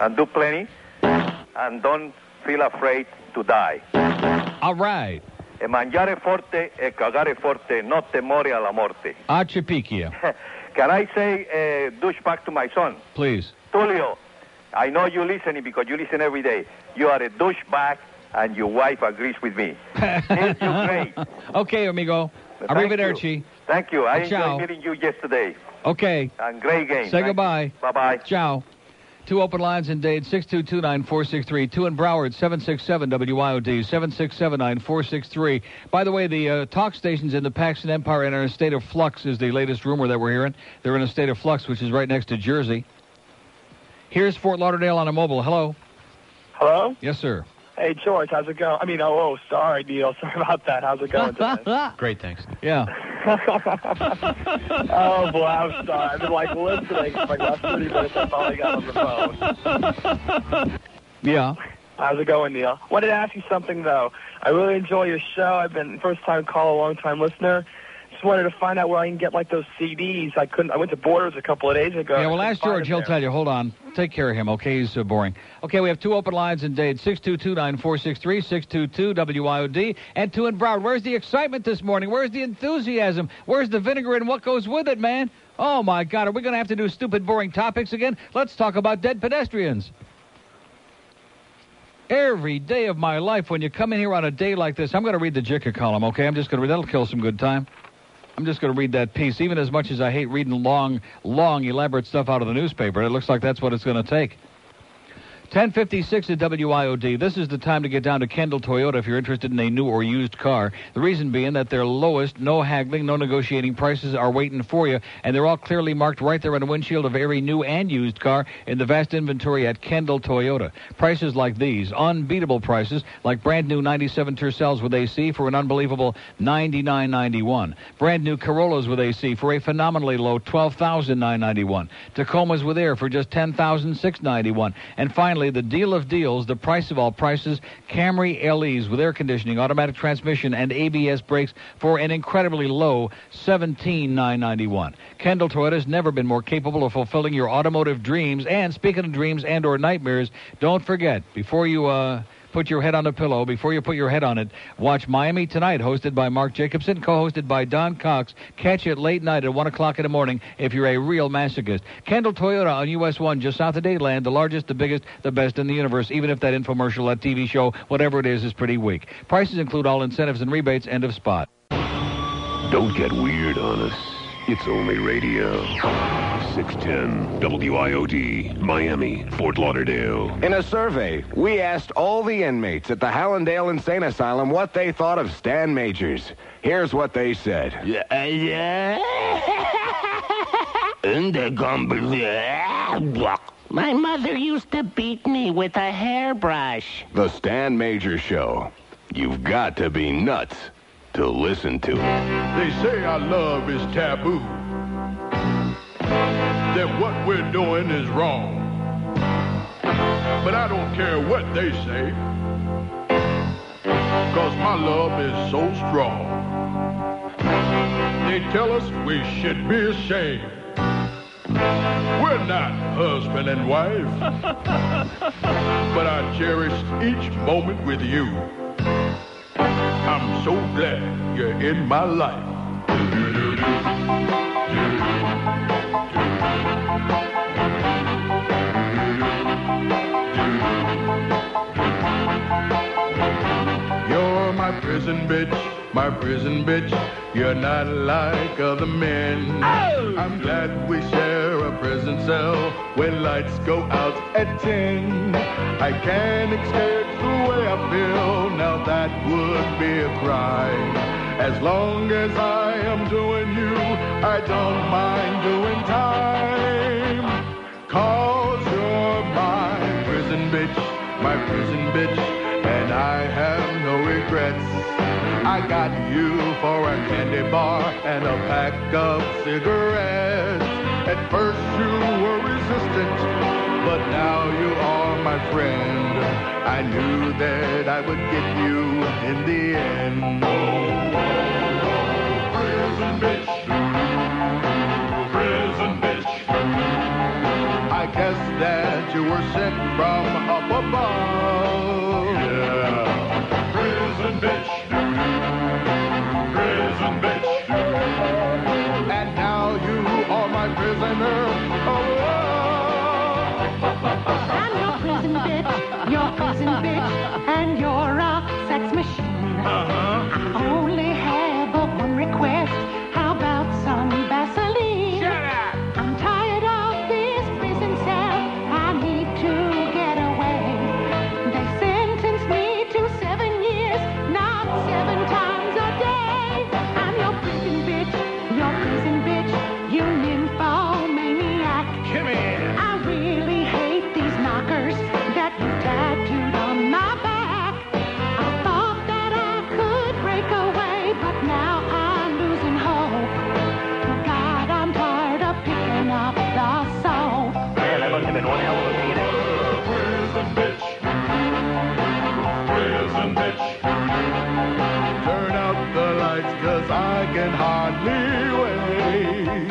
and do plenty, and don't feel afraid to die. all right, E mangiare forte e cagare forte, non temore alla morte. Achipikia, Can I say uh, douchebag to my son? please. Tulio, I know you're listening because you listen every day. You are a douchebag, and your wife agrees with me. You're great. okay, amigo. Thank Arrivederci. Thank you. I Ciao. enjoyed meeting you yesterday. Okay. And great game. Say goodbye. Bye bye. Ciao. Two open lines in Dade, 622-9463. Two in Broward, 767-WIOD, 767-9463. By the way, the uh, talk stations in the Paxson Empire are in a state of flux is the latest rumor that we're hearing. They're in a state of flux, which is right next to Jersey. Here's Fort Lauderdale on a mobile. Hello? Hello? Yes, sir. Hey, George, how's it going? I mean, oh, oh, sorry, Neil. Sorry about that. How's it going today? Great, thanks. Yeah. oh, boy, I'm sorry. I've been, like, listening for like the last 30 minutes. That's all I got on the phone. Yeah. How's it going, Neil? Wanted to ask you something, though. I really enjoy your show. I've been first-time caller, long-time listener. Just wanted to find out where I can get, like, those CDs. I couldn't. I went to Borders a couple of days ago. Yeah, well, ask George. He'll there. tell you. Hold on. Take care of him, okay? He's uh, boring. Okay, we have two open lines in Dade, 622-9463, 622-WIOD, and two in Broward. Where's the excitement this morning? Where's the enthusiasm? Where's the vinegar and what goes with it, man? Oh, my God. Are we going to have to do stupid, boring topics again? Let's talk about dead pedestrians. Every day of my life, when you come in here on a day like this, I'm going to read the Jicha column, okay? I'm just going to read. That'll kill some good time. I'm just going to read that piece, even as much as I hate reading long, long, elaborate stuff out of the newspaper. It looks like that's what it's going to take. 1056 at WIOD. This is the time to get down to Kendall Toyota if you're interested in a new or used car. The reason being that their lowest, no haggling, no negotiating prices are waiting for you, and they're all clearly marked right there on the windshield of every new and used car in the vast inventory at Kendall Toyota. Prices like these, unbeatable prices, like brand new 97 Tercels with AC for an unbelievable 99.91. Brand new Corollas with AC for a phenomenally low 12,991. Tacomas with air for just 10,691. And finally, the deal of deals, the price of all prices, Camry LEs with air conditioning, automatic transmission, and ABS brakes for an incredibly low 17,991. Kendall Toyota's never been more capable of fulfilling your automotive dreams. And speaking of dreams and or nightmares, don't forget before you uh put your head on the pillow, before you put your head on it, watch Miami Tonight, hosted by Mark Jacobson, co-hosted by Don Cox. Catch it late night at 1 o'clock in the morning if you're a real masochist. Kendall Toyota on US 1, just south of Dadeland, the largest, the biggest, the best in the universe, even if that infomercial, that TV show, whatever it is, is pretty weak. Prices include all incentives and rebates, end of spot. Don't get weird on us. It's only radio. 610 WIOD, Miami, Fort Lauderdale. In a survey, we asked all the inmates at the Hallandale Insane Asylum what they thought of Stan Majors. Here's what they said. Uh, In the gumbo. My mother used to beat me with a hairbrush. The Stan Major Show. You've got to be nuts to listen to it. They say our love is taboo. That what we're doing is wrong. But I don't care what they say. Cause my love is so strong. They tell us we should be ashamed. We're not husband and wife. but I cherish each moment with you. So glad you're in my life. You're my prison bitch, my prison bitch. You're not like other men. I'm glad we share a prison cell when lights go out at 10. I can't escape the way I feel, now that would be a crime. As long as I am doing you, I don't mind doing time. Cause you're my prison bitch, my prison bitch, and I have no regrets. I got you for a candy bar and a pack of cigarettes. At first you were resistant, but now you are my friend. I knew that I would get you in the end. Prison bitch, prison bitch. I guess that you were sent from up above. Can hardly wait.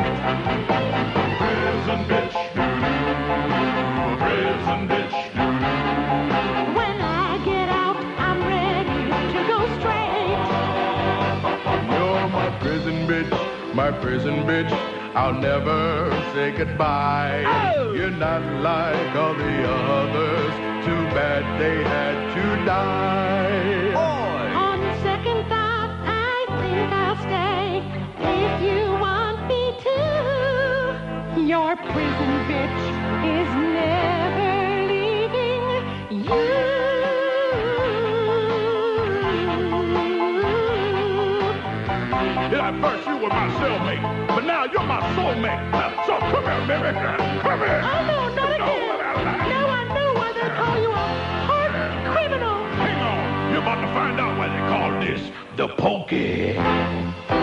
Prison bitch. Prison bitch. When I get out, I'm ready to go straight. You're my prison bitch, my prison bitch. I'll never say goodbye. Oh! You're not like all the others. Too bad they had to die. Your prison bitch is never leaving Yeah, at first you were my cellmate, but now you're my soulmate. So come here, baby. Come here. Oh, no, not again. Now I know why they call you a hard criminal. Hang on. You're about to find out why they call this the pokey.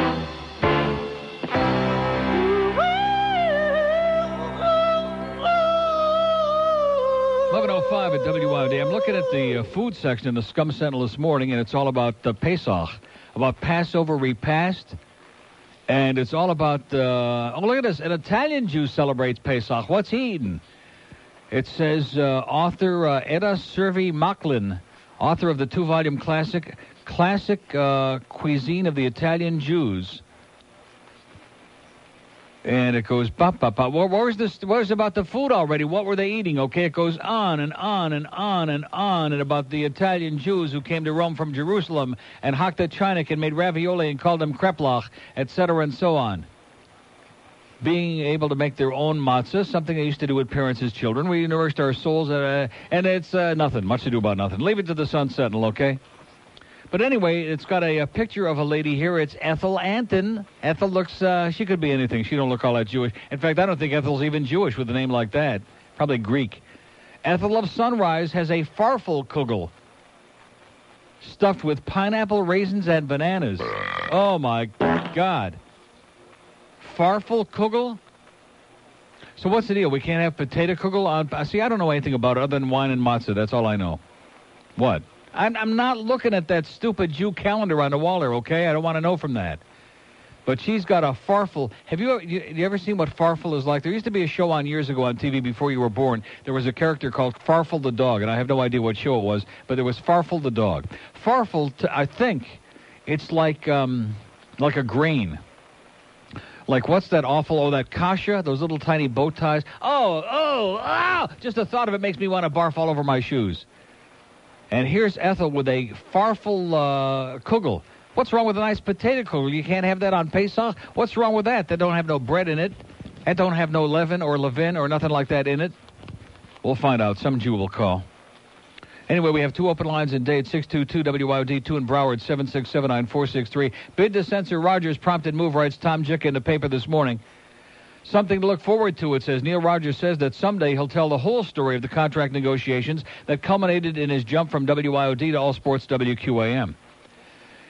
At WIOD. I'm looking at the uh, food section in the Scum Sentinel this morning, and it's all about uh, Pesach, about Passover repast, and it's all about. Uh, oh, look at this! An Italian Jew celebrates Pesach. What's he eating? It says uh, author uh, Edda Servi Machlin, author of the two-volume classic Classic uh, Cuisine of the Italian Jews. And it goes bop bop bop. Where, where's this? Where's about the food already? What were they eating? Okay, it goes on and on and on and on and about the Italian Jews who came to Rome from Jerusalem and hocked the Chinik and made ravioli and called them kreplach, etc. and so on. Being able to make their own matzah, something they used to do with parents as children. We nourished our souls, uh, and it's uh, nothing. Much to do about nothing. Leave it to the Sun Sentinel, okay? But anyway, it's got a, a picture of a lady here. It's Ethel Anton. Ethel looks, uh, she could be anything. She don't look all that Jewish. In fact, I don't think Ethel's even Jewish with a name like that. Probably Greek. Ethel of Sunrise has a farfel kugel stuffed with pineapple, raisins, and bananas. Oh, my God. Farfel kugel? So what's the deal? We can't have potato kugel on... See, I don't know anything about it other than wine and matzah. That's all I know. What? I'm, I'm not looking at that stupid Jew calendar on the wall there, okay? I don't want to know from that. But she's got a farfel. Have you, you you ever seen what farfel is like? There used to be a show on years ago on TV before you were born. There was a character called Farfel the dog, and I have no idea what show it was, but there was Farfel the dog. Farfel, t- I think, it's like um, like a grain. Like what's that awful? Oh, that kasha, those little tiny bow ties. Oh, oh, oh! Just the thought of it makes me want to barf all over my shoes. And here's Ethel with a farfel uh, kugel. What's wrong with a nice potato kugel? You can't have that on Pesach? What's wrong with that? That don't have no bread in it. That don't have no leaven or levin or nothing like that in it. We'll find out. Some Jew will call. Anyway, we have two open lines in date 622 WIOD, 2 in Broward, 7679463. Bid to censor Rogers prompted move, writes Tom Jick in the paper this morning. Something to look forward to, it says. Neil Rogers says that someday he'll tell the whole story of the contract negotiations that culminated in his jump from WIOD to All Sports WQAM.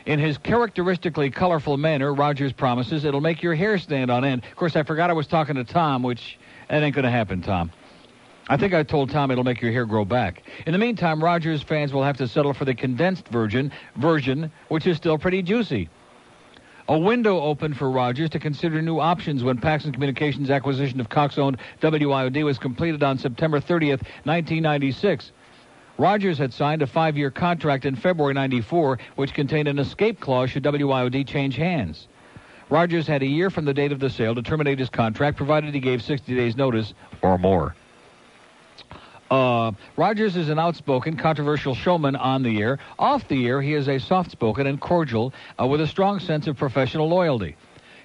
In his characteristically colorful manner, Rogers promises it'll make your hair stand on end. Of course, I forgot I was talking to Tom, which that ain't going to happen, Tom. I think I told Tom it'll make your hair grow back. In the meantime, Rogers fans will have to settle for the condensed version, version, which is still pretty juicy. A window opened for Rogers to consider new options when Paxson Communications' acquisition of Cox-owned WIOD was completed on September 30th, 1996. Rogers had signed a five-year contract in February 94, which contained an escape clause should WIOD change hands. Rogers had a year from the date of the sale to terminate his contract, provided he gave 60 days' notice or more. Uh, Rogers is an outspoken, controversial showman on the air. Off the air, he is a soft-spoken and cordial uh, with a strong sense of professional loyalty.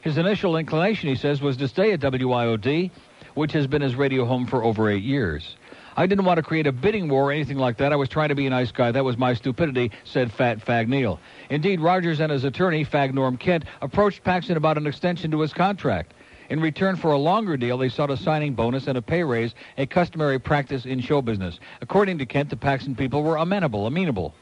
His initial inclination, he says, was to stay at WIOD, which has been his radio home for over eight years. I didn't want to create a bidding war or anything like that. I was trying to be a nice guy. That was my stupidity, said Fat Fag Neil. Indeed, Rogers and his attorney, Fag Norm Kent, approached Paxson about an extension to his contract. In return for a longer deal, they sought a signing bonus and a pay raise, a customary practice in show business. According to Kent, the Paxson people were amenable, amenable.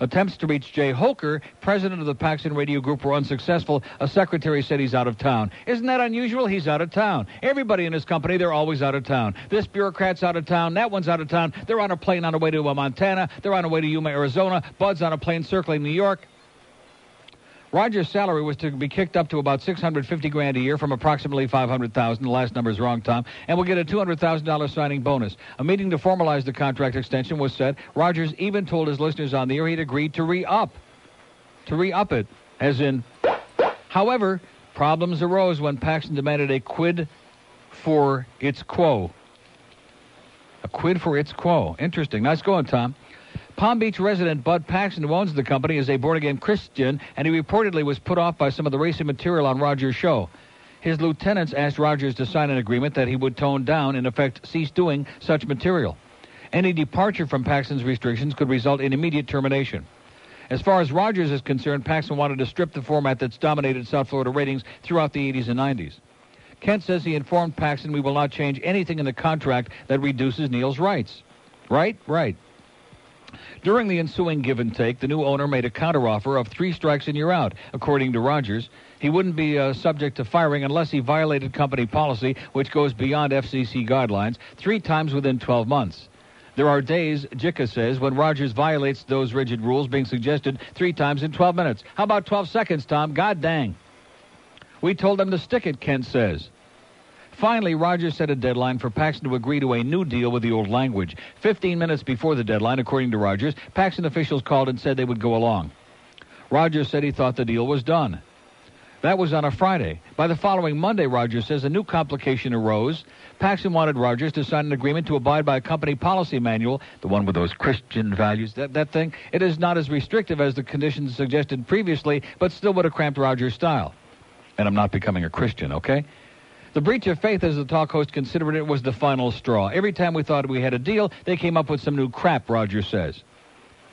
Attempts to reach Jay Holker, president of the Paxson Radio Group, were unsuccessful. A secretary said he's out of town. Isn't that unusual? He's out of town. Everybody in his company, they're always out of town. This bureaucrat's out of town. That one's out of town. They're on a plane on the way to Montana. They're on the way to Yuma, Arizona. Bud's on a plane circling New York. Rogers' salary was to be kicked up to about 650 grand a year from approximately 500,000. The last number is wrong, Tom. And we'll get a $200,000 signing bonus. A meeting to formalize the contract extension was set. Rogers even told his listeners on the air he'd agreed to re-up, to re-up it, as in. However, problems arose when Paxson demanded a quid for its quo. A quid for its quo. Interesting. Nice going, Tom. Palm Beach resident Bud Paxson, who owns the company, is a born-again Christian, and he reportedly was put off by some of the racy material on Rogers' show. His lieutenants asked Rogers to sign an agreement that he would tone down, in effect, cease doing such material. Any departure from Paxson's restrictions could result in immediate termination. As far as Rogers is concerned, Paxson wanted to strip the format that's dominated South Florida ratings throughout the 80s and 90s. Kent says he informed Paxson we will not change anything in the contract that reduces Neil's rights. Right? Right. During the ensuing give and take, the new owner made a counteroffer of three strikes and you're out. According to Rogers, he wouldn't be uh, subject to firing unless he violated company policy, which goes beyond FCC guidelines, three times within 12 months. There are days, Jicha says, when Rogers violates those rigid rules being suggested three times in 12 minutes. How about 12 seconds, Tom? God dang. We told them to stick it, Kent says. Finally, Rogers set a deadline for Paxson to agree to a new deal with the old language. Fifteen minutes before the deadline, according to Rogers, Paxson officials called and said they would go along. Rogers said he thought the deal was done. That was on a Friday. By the following Monday, Rogers says a new complication arose. Paxson wanted Rogers to sign an agreement to abide by a company policy manual, the one with those Christian values, that, that thing. It is not as restrictive as the conditions suggested previously, but still would have cramped Rogers' style. And I'm not becoming a Christian, okay? The breach of faith, as the talk host considered it, was the final straw. Every time we thought we had a deal, they came up with some new crap, Rogers says.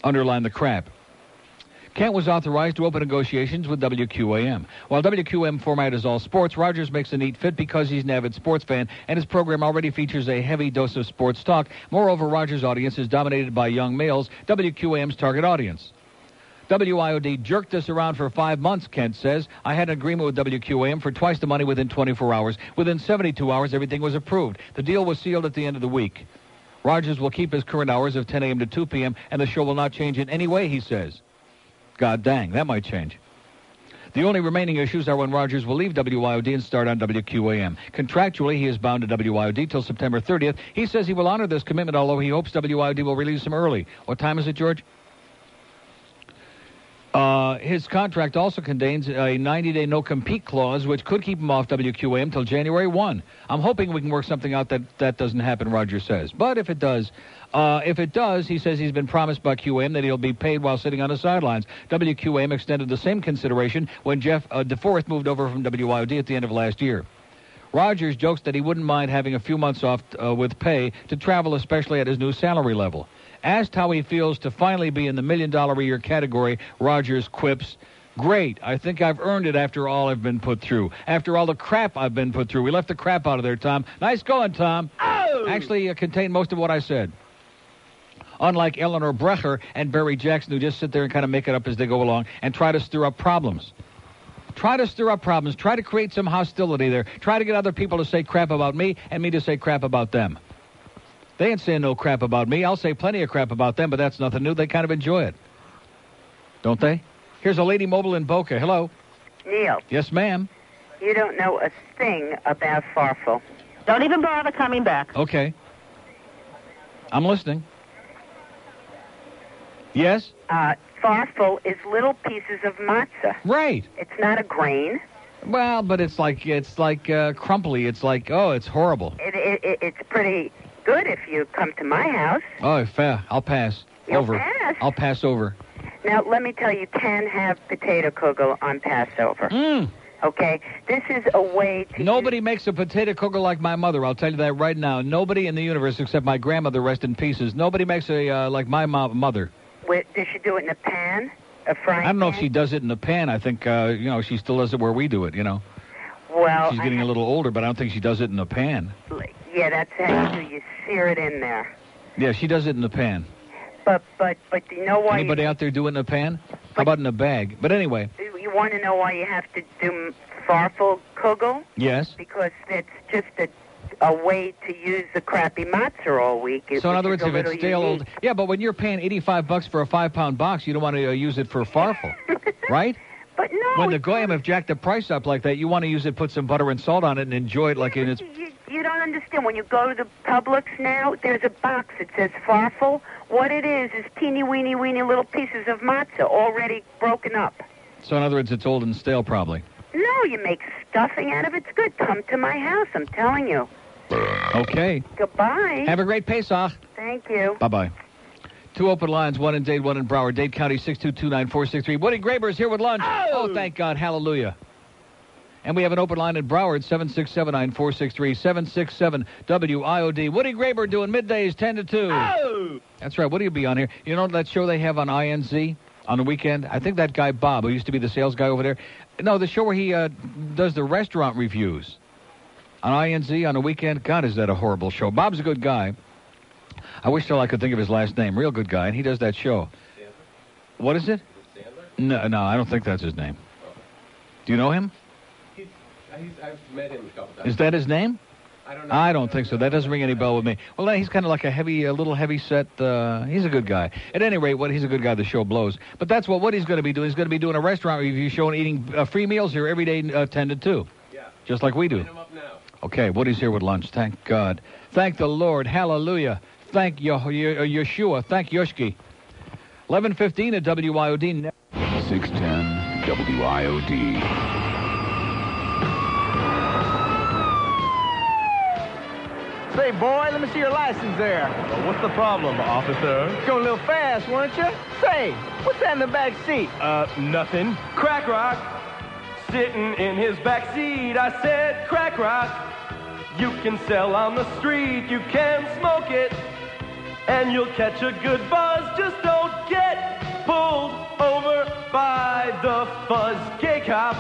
Underline the crap. Kent was authorized to open negotiations with WQAM. While WQAM format is all sports, Rogers makes a neat fit because he's an avid sports fan, and his program already features a heavy dose of sports talk. Moreover, Rogers' audience is dominated by young males, WQAM's target audience. WIOD jerked us around for five months, Kent says. I had an agreement with WQAM for twice the money within 24 hours. Within 72 hours, everything was approved. The deal was sealed at the end of the week. Rogers will keep his current hours of 10 a.m. to 2 p.m., and the show will not change in any way, he says. God dang, that might change. The only remaining issues are when Rogers will leave WIOD and start on WQAM. Contractually, he is bound to WIOD till September 30th. He says he will honor this commitment, although he hopes WIOD will release him early. What time is it, George? Uh, his contract also contains a 90-day no-compete clause, which could keep him off WQAM until January 1. I'm hoping we can work something out that that doesn't happen, Rogers says. But if it does, uh, if it does, he says he's been promised by QAM that he'll be paid while sitting on the sidelines. WQAM extended the same consideration when Jeff uh, DeForest moved over from WIOD at the end of last year. Rogers jokes that he wouldn't mind having a few months off uh, with pay to travel, especially at his new salary level. Asked how he feels to finally be in the million dollar a year category, Rogers quips, Great. I think I've earned it after all I've been put through. After all the crap I've been put through. We left the crap out of there, Tom. Nice going, Tom. Oh! Actually, it contained most of what I said. Unlike Eleanor Brecher and Barry Jackson, who just sit there and kind of make it up as they go along and try to stir up problems. Try to stir up problems. Try to create some hostility there. Try to get other people to say crap about me and me to say crap about them. They ain't saying no crap about me. I'll say plenty of crap about them, but that's nothing new. They kind of enjoy it. Don't they? Here's a lady mobile in Boca. Hello. Neil, Yes, ma'am. you don't know a thing about Farfel. Don't even bother coming back. Okay. I'm listening. Yes? Uh, Farfel is little pieces of matzah. Right. It's not a grain. Well, but it's like it's like uh, crumply. It's like oh, it's horrible. It, it, it, it's pretty good if you come to my house. Oh, fair. I'll pass. You'll over. pass? I'll pass over. Now, let me tell you, you can have potato kugel on Passover. Mm. Okay? This is a way to. Nobody makes a potato cooker like my mother. I'll tell you that right now. Nobody in the universe except my grandmother, rest in pieces. Nobody makes a uh, like my mo- mother. Wait, does she do it in a pan? A frying I don't know if she does it in a pan. I think uh, you know she still does it where we do it. You know, Well, she's getting a little older, but I don't think she does it in the pan. yeah, that's how you do. You sear it in there. Yeah, she does it in the pan. But but but do you know why? Anybody out there do it in a pan? How about in a bag? But anyway, You, you want to know why you have to do farfel kugel? yes. Because it's just a a way to use the crappy matzah all week. So in other words, if it's stale old, yeah. But when you're paying 85 bucks for a five pound box, you don't want to uh, use it for farfel, right? But no, When the goyim have jacked the price up like that, you want to use it, put some butter and salt on it, and enjoy it like in its. You, you don't understand. When you go to the Publix now, there's a box that says farfel. What it is is teeny weeny weeny little pieces of matzah already broken up. So in other words, it's old and stale, probably. No, you make stuffing out of it. It's good. Come to my house. I'm telling you. Okay. Goodbye. Have a great Pesach. Thank you. Bye bye. Two open lines, one in Dade, one in Broward. Dade County, 6229463. Woody Graber is here with lunch. Oh, thank God. Hallelujah. And we have an open line in Broward, 7679463, 767 WIOD. Woody Graber doing middays 10 to 2. Oh! That's right. Woody will be on here. You know that show they have on INZ on the weekend? I think that guy Bob, who used to be the sales guy over there. No, the show where he uh, does the restaurant reviews on INZ on the weekend. God, is that a horrible show. Bob's a good guy. I wish still I could think of his last name. Real good guy, and he does that show. What is it? No, no, I don't think that's his name. Do you know him? He's, he's, I've met him a couple times. Is that his name? I don't know. I don't think so. That doesn't ring any bell with me. Well, he's kind of like a heavy, a little heavy set. Uh, he's a good guy. At any rate, what he's a good guy. The show blows. But that's what what he's going to be doing. He's going to be doing a restaurant review show and eating uh, free meals here every day, uh, ten to two. Yeah. Just like we do. Okay, Woody's here with lunch. Thank God. Thank the Lord. Hallelujah thank Yeshua. Thank Yoshki. 1115 at WIOD. 610 WIOD. Say, boy, let me see your license there. Well, what's the problem, officer? Going a little fast, weren't you? Say, what's that in the back seat? Uh, nothing. Crack Rock. Sitting in his back seat, I said, Crack Rock. You can sell on the street, you can smoke it and you'll catch a good buzz. Just don't get pulled over by the fuzz gay cop.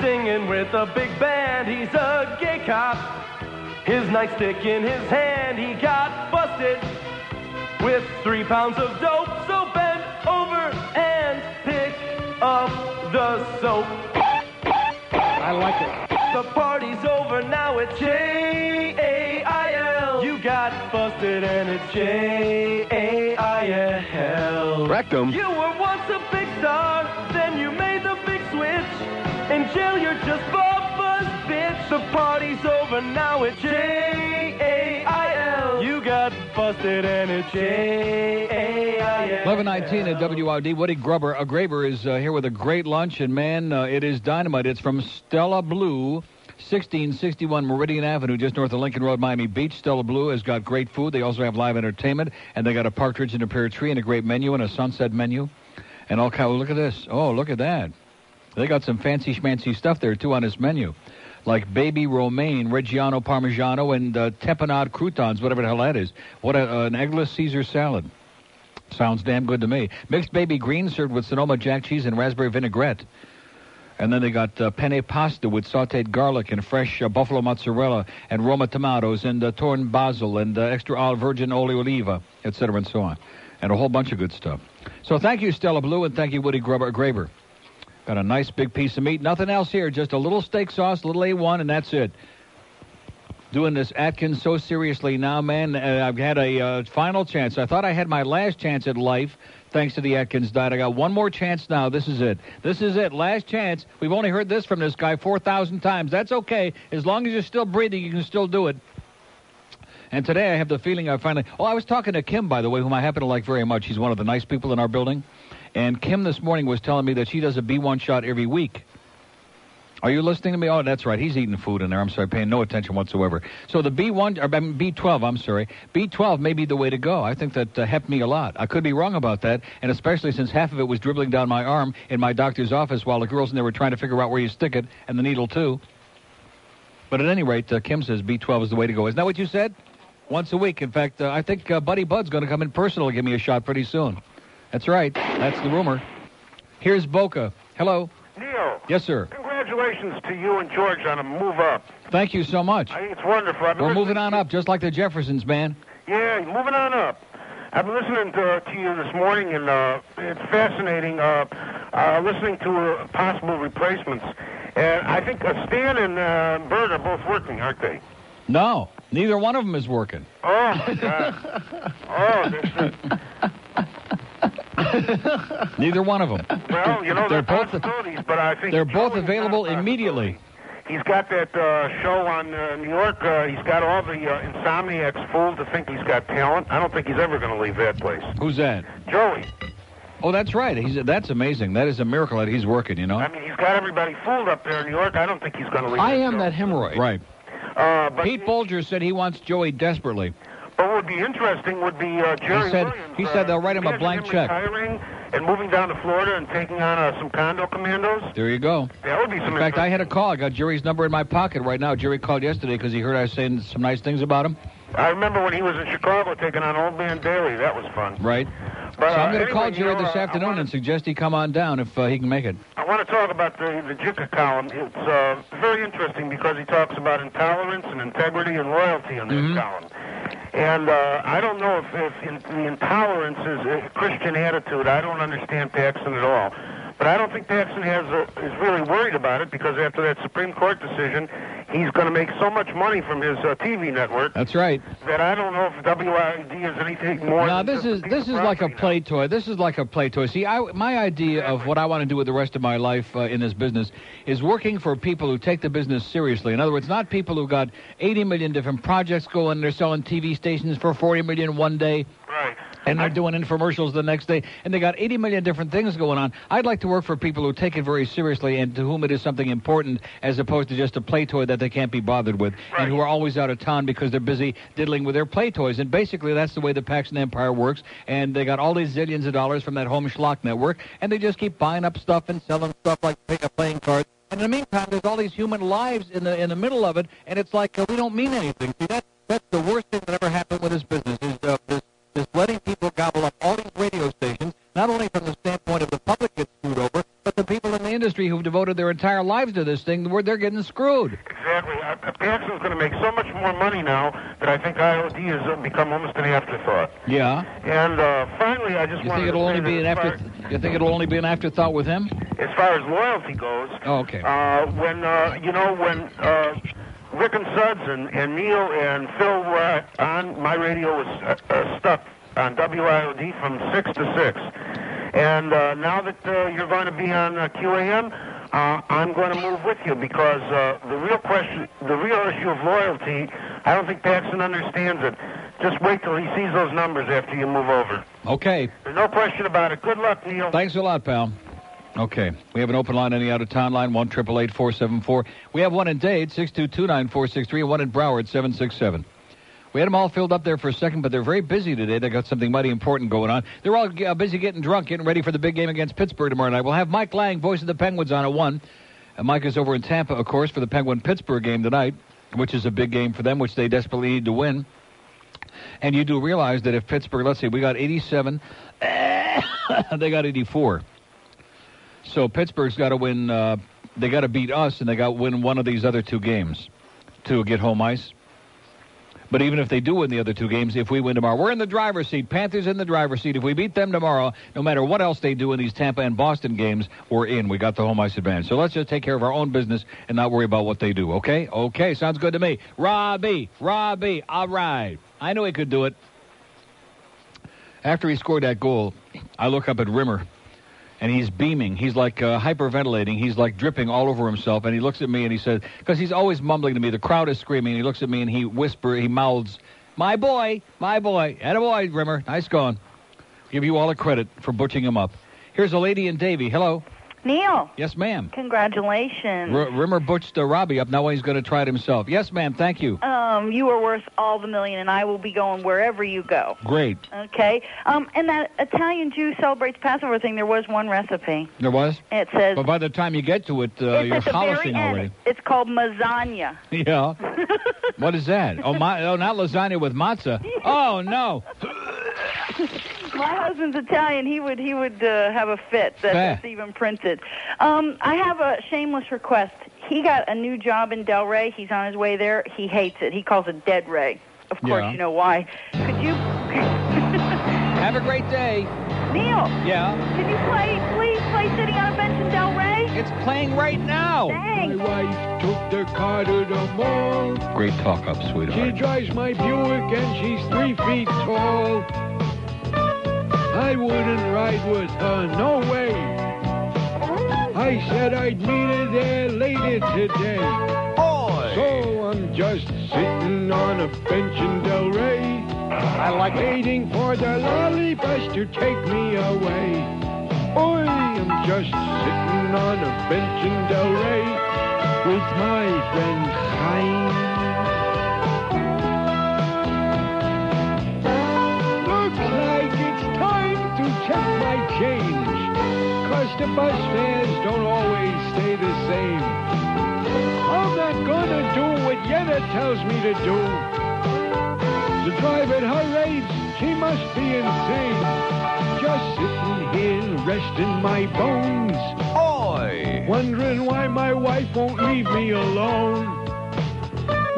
Singing with a big band, he's a gay cop. His nightstick in his hand, he got busted with three pounds of dope. So bend over and pick up the soap. I like it. The party's over now, it's J-A-I-L. You got busted and it's J-A-I-L. Rectum. You were once a big star, then you made the big switch. In jail, you're just Bubba's bitch. The party's over now, it's J-A-I-L. You got busted and it's J-A-I-L. 1119 at WRD. Woody Grubber, a Graber is uh, here with a great lunch, and man, uh, it is dynamite. It's from Stella Blue, 1661 Meridian Avenue, just north of Lincoln Road, Miami Beach. Stella Blue has got great food. They also have live entertainment, and they got a partridge in a pear tree and a great menu and a sunset menu, and all kind. Look at this. Oh, look at that. They got some fancy schmancy stuff there too on this menu, like baby romaine, Reggiano Parmigiano, and uh, tapenade croutons, whatever the hell that is. What a, an eggless Caesar salad. Sounds damn good to me. Mixed baby greens served with Sonoma jack cheese and raspberry vinaigrette. And then they got uh, penne pasta with sauteed garlic and fresh uh, buffalo mozzarella and Roma tomatoes and uh, torn basil and uh, extra olive virgin olio oliva, etc. and so on. And a whole bunch of good stuff. So thank you, Stella Blue, and thank you, Woody Grubber, Graber. Got a nice big piece of meat. Nothing else here. Just a little steak sauce, a little A1, and that's it. Doing this Atkins so seriously now, man. Uh, I've had a uh, final chance. I thought I had my last chance at life thanks to the Atkins diet. I got one more chance now. This is it. This is it. Last chance. We've only heard this from this guy 4,000 times. That's okay. As long as you're still breathing, you can still do it. And today I have the feeling I finally. Oh, I was talking to Kim, by the way, whom I happen to like very much. He's one of the nice people in our building. And Kim this morning was telling me that she does a B1 shot every week. Are you listening to me? Oh, that's right. He's eating food in there. I'm sorry, paying no attention whatsoever. So the B1, or B12, I'm sorry. B12 may be the way to go. I think that uh, helped me a lot. I could be wrong about that, and especially since half of it was dribbling down my arm in my doctor's office while the girls in there were trying to figure out where you stick it, and the needle too. But at any rate, uh, Kim says B12 is the way to go. Isn't that what you said? Once a week. In fact, uh, I think uh, Buddy Bud's going to come in personal to give me a shot pretty soon. That's right. That's the rumor. Here's Boca. Hello. Neil. Yes, sir. Congratulations to you and George on a move up. Thank you so much. I think it's wonderful. I've We're moving on up, just like the Jeffersons, man. Yeah, moving on up. I've been listening to, to you this morning, and uh, it's fascinating uh, uh, listening to uh, possible replacements. And I think uh, Stan and uh, Bert are both working, aren't they? No, neither one of them is working. Oh, my God. oh, this Neither one of them. well, you know, they're they're both possibilities, but I think they're both available immediately. He's got that uh, show on uh, New York. Uh, he's got all the uh, insomniacs fooled to think he's got talent. I don't think he's ever going to leave that place. Who's that? Joey. Oh, that's right. He's that's amazing. That is a miracle that he's working. You know. I mean, he's got everybody fooled up there in New York. I don't think he's going to leave. I that am show. that hemorrhoid. Right. Uh, but Pete Bolger said he wants Joey desperately. But what would be interesting would be uh, Jerry He said Williams. he uh, said they'll write him a blank him check. Retiring and moving down to Florida and taking on uh, some condo commandos. There you go. That would be some. In fact, I had a call. I got Jerry's number in my pocket right now. Jerry called yesterday because he heard I was saying some nice things about him. I remember when he was in Chicago taking on Old Man Daly. That was fun. Right. But, so I'm uh, going to call anyway, you Jerry know, this uh, afternoon and suggest he come on down if uh, he can make it. I want to talk about the the Jicha column. It's uh, very interesting because he talks about intolerance and integrity and loyalty in this Mhm. column. And uh, I don't know if, if in, the intolerance is a Christian attitude. I don't understand Paxson at all. But I don't think Paxson has a, is really worried about it because after that Supreme Court decision, he's going to make so much money from his uh, TV network That's right. that I don't know if WIOD is anything more. Now than this is this is like a play toy. This is like a play toy. See, I, my idea of what I want to do with the rest of my life uh, in this business is working for people who take the business seriously. In other words, not people who got 80 million different projects going. And they're selling TV stations for 40 million one day. Right. And they're doing infomercials the next day, and they got 80 million different things going on. I'd like to work for people who take it very seriously and to whom it is something important, as opposed to just a play toy that they can't be bothered with, and who are always out of town because they're busy diddling with their play toys. And basically, that's the way the Paxson Empire works. And they got all these zillions of dollars from that home schlock network, and they just keep buying up stuff and selling stuff like playing cards. And in the meantime, there's all these human lives in the in the middle of it, and it's like uh, we don't mean anything. See, that's that's the worst thing that ever happened with this business industry who've devoted their entire lives to this thing, where they're getting screwed. Exactly. Uh, Paxson's going to make so much more money now that I think IOD has uh, become almost an afterthought. Yeah. And uh, finally, I just You think it'll to only be an after? far- You think it'll only be an afterthought with him? as far as loyalty goes, Oh, okay. uh, when uh, you know when uh, Rick and Suds and, and Neil and Phil were on my radio was uh, uh, stuck on WIOD from six to six, and uh, now that uh, you're going to be on uh, QAM. Uh, I'm going to move with you because uh, the real question, the real issue of loyalty, I don't think Paxson understands it. Just wait till he sees those numbers after you move over. Okay. There's no question about it. Good luck, Neil. Thanks a lot, pal. Okay. We have an open line on the out of town line, 1 474 We have one in Dade, 622 9463, and one in Broward, 767. We had them all filled up there for a second, but they're very busy today. They got something mighty important going on. They're all uh, busy getting drunk, getting ready for the big game against Pittsburgh tomorrow night. We'll have Mike Lange, voice of the Penguins, on at 1. And Mike is over in Tampa, of course, for the Penguin Pittsburgh game tonight, which is a big game for them, which they desperately need to win. And you do realize that if Pittsburgh, let's see, we got 87, they got 84. So Pittsburgh's got to win. Uh, they got to beat us, and they got to win one of these other two games to get home ice. But even if they do win the other two games, if we win tomorrow, we're in the driver's seat. Panthers in the driver's seat. If we beat them tomorrow, no matter what else they do in these Tampa and Boston games, we're in. We got the home ice advantage. So let's just take care of our own business and not worry about what they do. Okay? Okay. Sounds good to me. Robbie, Robbie. All right. I knew he could do it. After he scored that goal, I look up at Rimer and he's beaming. He's like uh, hyperventilating. He's like dripping all over himself. And he looks at me and he says, because he's always mumbling to me. The crowd is screaming. He looks at me and he whispers, he mouths, "My boy, my boy, and a boy, Rimer, nice going." Give you all the credit for butching him up. Here's a lady in Davie. Hello. Neil, Yes, ma'am. congratulations. R- Rimer butched the Robbie up. Now he's going to try it himself. Yes, ma'am. Thank you. Um, you are worth all the million, and I will be going wherever you go. Great. Okay. Um, and that Italian Jew celebrates Passover thing. There was one recipe. There was. It says But by the time you get to it, uh, you're at the very holocing end. already. It's called lasagna. Yeah. what is that? Oh, my, oh, not lasagna with matzah. Oh no. My husband's Italian. He would he would uh, have a fit that, Fat. that's even printed. Um, I have a shameless request. He got a new job in Delray. He's on his way there. He hates it. He calls it Dead Ray. Of course, Yeah. you know why. Could you, Have a great day. Neil? Yeah. Can you play, please play Sitting on a Bench in Delray? It's playing right now. Thanks. My wife took the car to the mall. Great talk up, sweetheart. She drives my Buick and she's three feet tall. I wouldn't ride with her, no way. I said I'd meet her there later today. So I'm just sitting on a bench in Delray. I like waiting for the lolly bus to take me away. Oi, I'm just sitting on a bench in Delray with my friend Chaim. The bus fares don't always stay the same. I'm not gonna do what Yetta tells me to do. To drive at her age, she must be insane. Just sitting here resting my bones. Oi! Wondering why my wife won't leave me alone.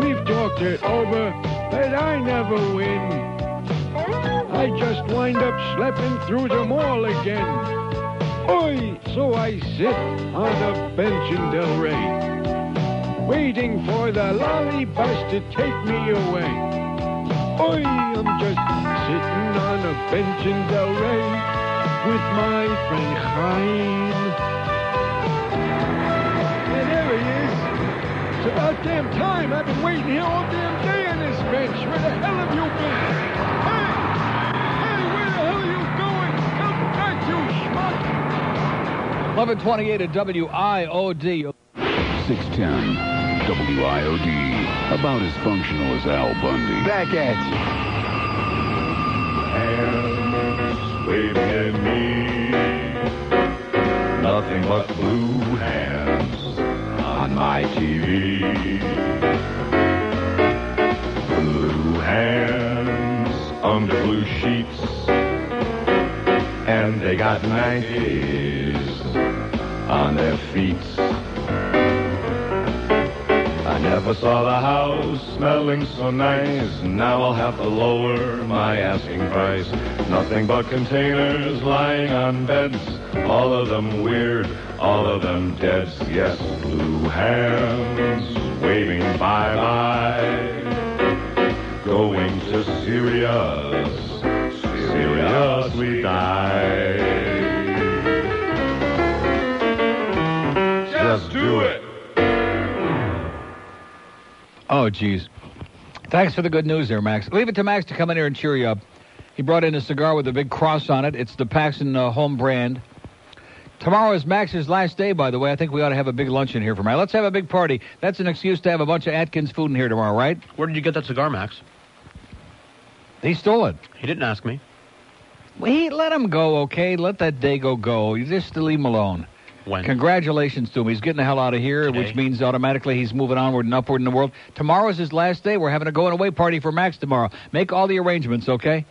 We've talked it over, but I never win. I just wind up schlepping through the mall again. Oi! So I sit on a bench in Delray, waiting for the lolly bus to take me away. Oi! I'm just sitting on a bench in Delray with my friend Chaim. And there he is. It's about oh, damn time. I've been waiting here all damn day on this bench. Where the hell have you been? Hey! Hey, where the 1128 at WIOD. 610 WIOD. About as functional as Al Bundy. Back at Hands waving at me. Nothing but blue hands on my TV. Blue hands under blue sheets. And they got 90s on their feet. I never saw the house smelling so nice. Now I'll have to lower my asking price. Nothing but containers lying on beds. All of them weird, all of them dead. Yes, blue hands waving bye bye. Going to Syria. Serious we die. Oh, geez. Thanks for the good news there, Max. Leave it to Max to come in here and cheer you up. He brought in a cigar with a big cross on it. It's the Paxson uh, home brand. Tomorrow is Max's last day, by the way. I think we ought to have a big luncheon here for Max. Let's have a big party. That's an excuse to have a bunch of Atkins food in here tomorrow, right? Where did you get that cigar, Max? He stole it. He didn't ask me. He let him go, okay? Let that Dago go. You just leave him alone. When? Congratulations to him. He's getting the hell out of here, Today? which means automatically he's moving onward and upward in the world. Tomorrow's his last day. We're having a going away party for Max tomorrow. Make all the arrangements, okay?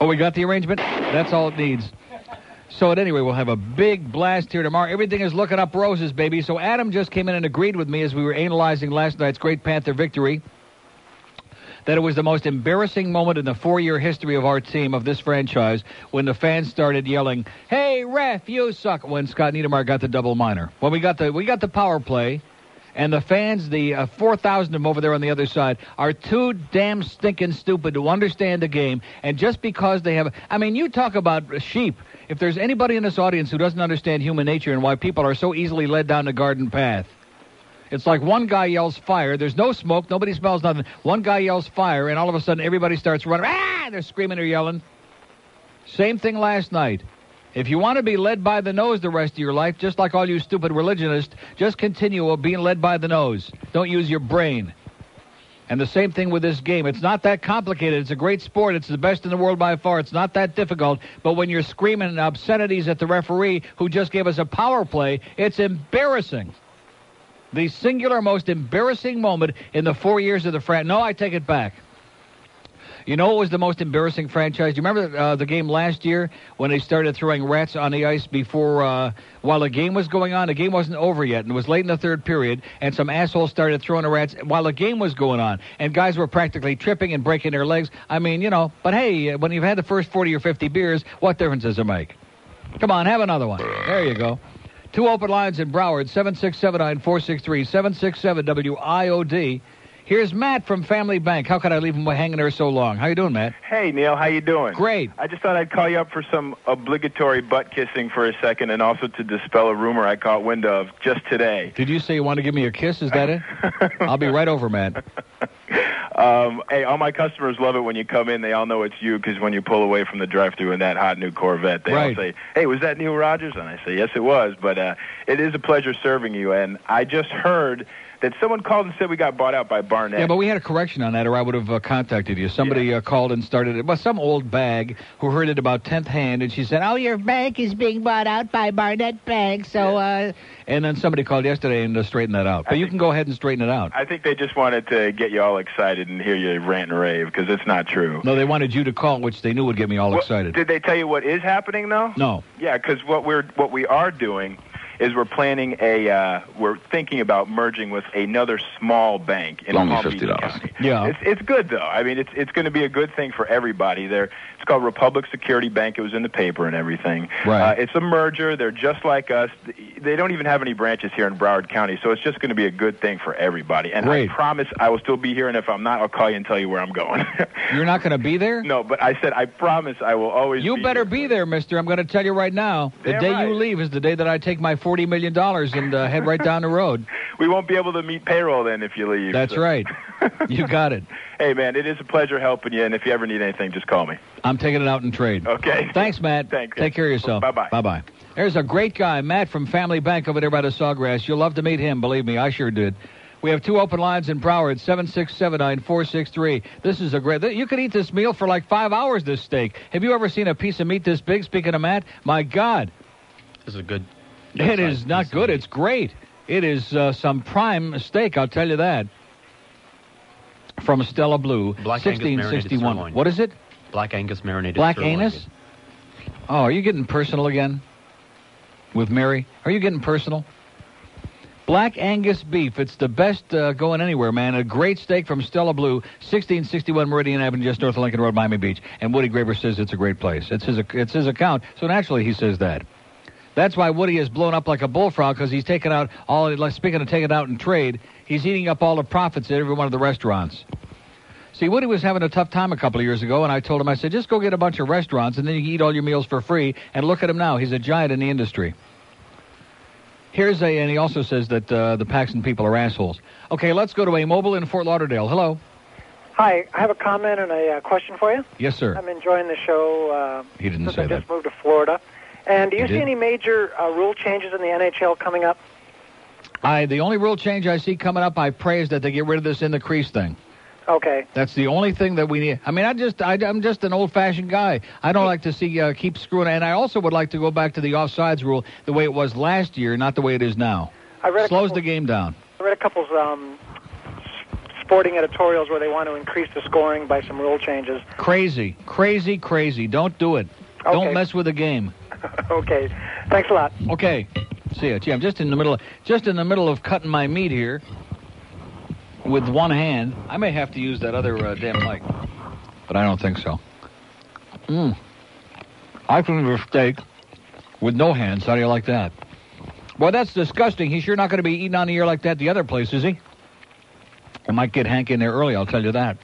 Oh, we got the arrangement? That's all it needs. So at any rate, we'll have a big blast here tomorrow. Everything is looking up roses, baby. So Adam just came in and agreed with me as we were analyzing last night's Great Panther victory that it was the most embarrassing moment in the four-year history of our team, of this franchise, when the fans started yelling, "Hey, ref, you suck!" When Scott Niedermayer got the double minor. When we got the we got the power play, and the fans, the uh, 4,000 of them over there on the other side, are too damn stinking stupid to understand the game. And just because they have, I mean, you talk about sheep. If there's anybody in this audience who doesn't understand human nature and why people are so easily led down the garden path, it's like one guy yells fire. There's no smoke. Nobody smells nothing. One guy yells fire, and all of a sudden everybody starts running. Ah! They're screaming or yelling. Same thing last night. If you want to be led by the nose the rest of your life, just like all you stupid religionists, just continue being led by the nose. Don't use your brain. And the same thing with this game. It's not that complicated. It's a great sport. It's the best in the world by far. It's not that difficult. But when you're screaming obscenities at the referee who just gave us a power play, it's embarrassing. The singular most embarrassing moment in the four years of the franchise. No, I take it back. You know what was the most embarrassing franchise? Do you remember uh, the game last year when they started throwing rats on the ice before, uh, while the game was going on? The game wasn't over yet, and it was late in the third period, and some assholes started throwing rats while the game was going on, and guys were practically tripping and breaking their legs. I mean, you know, but hey, when you've had the first 40 or 50 beers, what difference does it make? Come on, have another one. There you go. Two open lines in Broward, 7679463, 767 WIOD. Here's Matt from Family Bank. How could I leave him hanging there so long? How you doing, Matt? Hey, Neil, how you doing? Great. I just thought I'd call you up for some obligatory butt kissing for a second and also to dispel a rumor I caught wind of just today. Did you say you want to give me a kiss? Is that it? I'll be right over, Matt. Um, hey, all my customers love it when you come in. They all know it's you because when you pull away from the drive-through in that hot new Corvette, they Right. all say, "Hey, was that Neil Rogers?" And I say, "Yes, it was." But uh, it is a pleasure serving you. And I just heard that someone called and said we got bought out by Barnett. Yeah, but we had a correction on that, or I would have uh, contacted you. Somebody uh, called and started it. Well, some old bag who heard it about tenth hand, and she said, "Oh, your bank is being bought out by Barnett Bank." So, uh, and then somebody called yesterday and uh, straightened that out. But you can go ahead and straighten it out. I think they just wanted to get you all excited and hear you rant and rave because it's not true. No, they wanted you to call, which they knew would get me all Well, excited. Did they tell you what is happening though? No. Yeah, because what we're what we are doing is we're planning a uh, we're thinking about merging with another small bank in Loan me Palm Beach $50. County. Yeah. It's it's good though. I mean, it's it's going to be a good thing for everybody. There, it's called Republic Security Bank. It was in the paper and everything. Right. Uh, it's a merger. They're just like us. They don't even have any branches here in Broward County, so it's just going to be a good thing for everybody. And Great. I promise I will still be here. And if I'm not, I'll call you and tell you where I'm going. You're not going to be there? no, but I said I promise I will always. You be better be there, mister. I'm going to tell you right now. The Damn day right. you leave is the day that I take my $40 million and uh, head right down the road. We won't be able to meet payroll then if you leave. That's so- right. You got it. Hey, man, it is a pleasure helping you, and if you ever need anything, just call me. I'm taking it out in trade. Okay. Thanks, Matt. Thanks. Take care of yourself. Bye-bye. Bye-bye. There's a great guy, Matt from Family Bank over there by the Sawgrass. You'll love to meet him, believe me. I sure did. We have two open lines in Broward, 7679463. This is a great. You could eat this meal for like five hours, this steak. Have you ever seen a piece of meat this big, speaking of Matt? My God. This is a good. It is not good. It's great. It is uh, some prime steak, I'll tell you that. From Stella Blue, Black 1661. What is it? Black Angus marinated. Black sirloin. anus? Oh, are you getting personal again? With Mary? Are you getting personal? Black Angus beef. It's the best uh, going anywhere, man. A great steak from Stella Blue, 1661 Meridian Avenue, just north of Lincoln Road, Miami Beach. And Woody Graber says it's a great place. It's his, it's his account, so naturally he says that. That's why Woody is blown up like a bullfrog because he's taken out all. Like speaking of taking out in trade, he's eating up all the profits at every one of the restaurants. See, Woody was having a tough time a couple of years ago, and I told him, I said, just go get a bunch of restaurants, and then you can eat all your meals for free. And look at him now; he's a giant in the industry. Here's a, and he also says that uh, the Paxson people are assholes. Okay, let's go to a mobile in Fort Lauderdale. Hello. Hi, I have a comment and a uh, question for you. Yes, sir. I'm enjoying the show. Uh, He didn't say I that. just moved to Florida. And do you You see did? any major uh, rule changes in the NHL coming up? I the only rule change I see coming up, I pray, is that they get rid of this in the crease thing. Okay. That's the only thing that we need. I mean, I just, I, I'm just an old-fashioned guy. I don't like to see uh, keep screwing. And I also would like to go back to the offsides rule the way it was last year, not the way it is now. I read Slows couple, the game down. I read a couple of um, sporting editorials where they want to increase the scoring by some rule changes. Crazy, crazy, crazy. Don't do it. Don't mess with the game. okay. Thanks a lot. Okay. See ya. Gee, I'm just in the middle, just in the middle of cutting my meat here with one hand. I may have to use that other uh, damn mic, but I don't think so. Mm. I can eat a steak with no hands. How do you like that? Well, that's disgusting. He's sure not going to be eating on the air like that the other place, is he? I might get Hank in there early. I'll tell you that.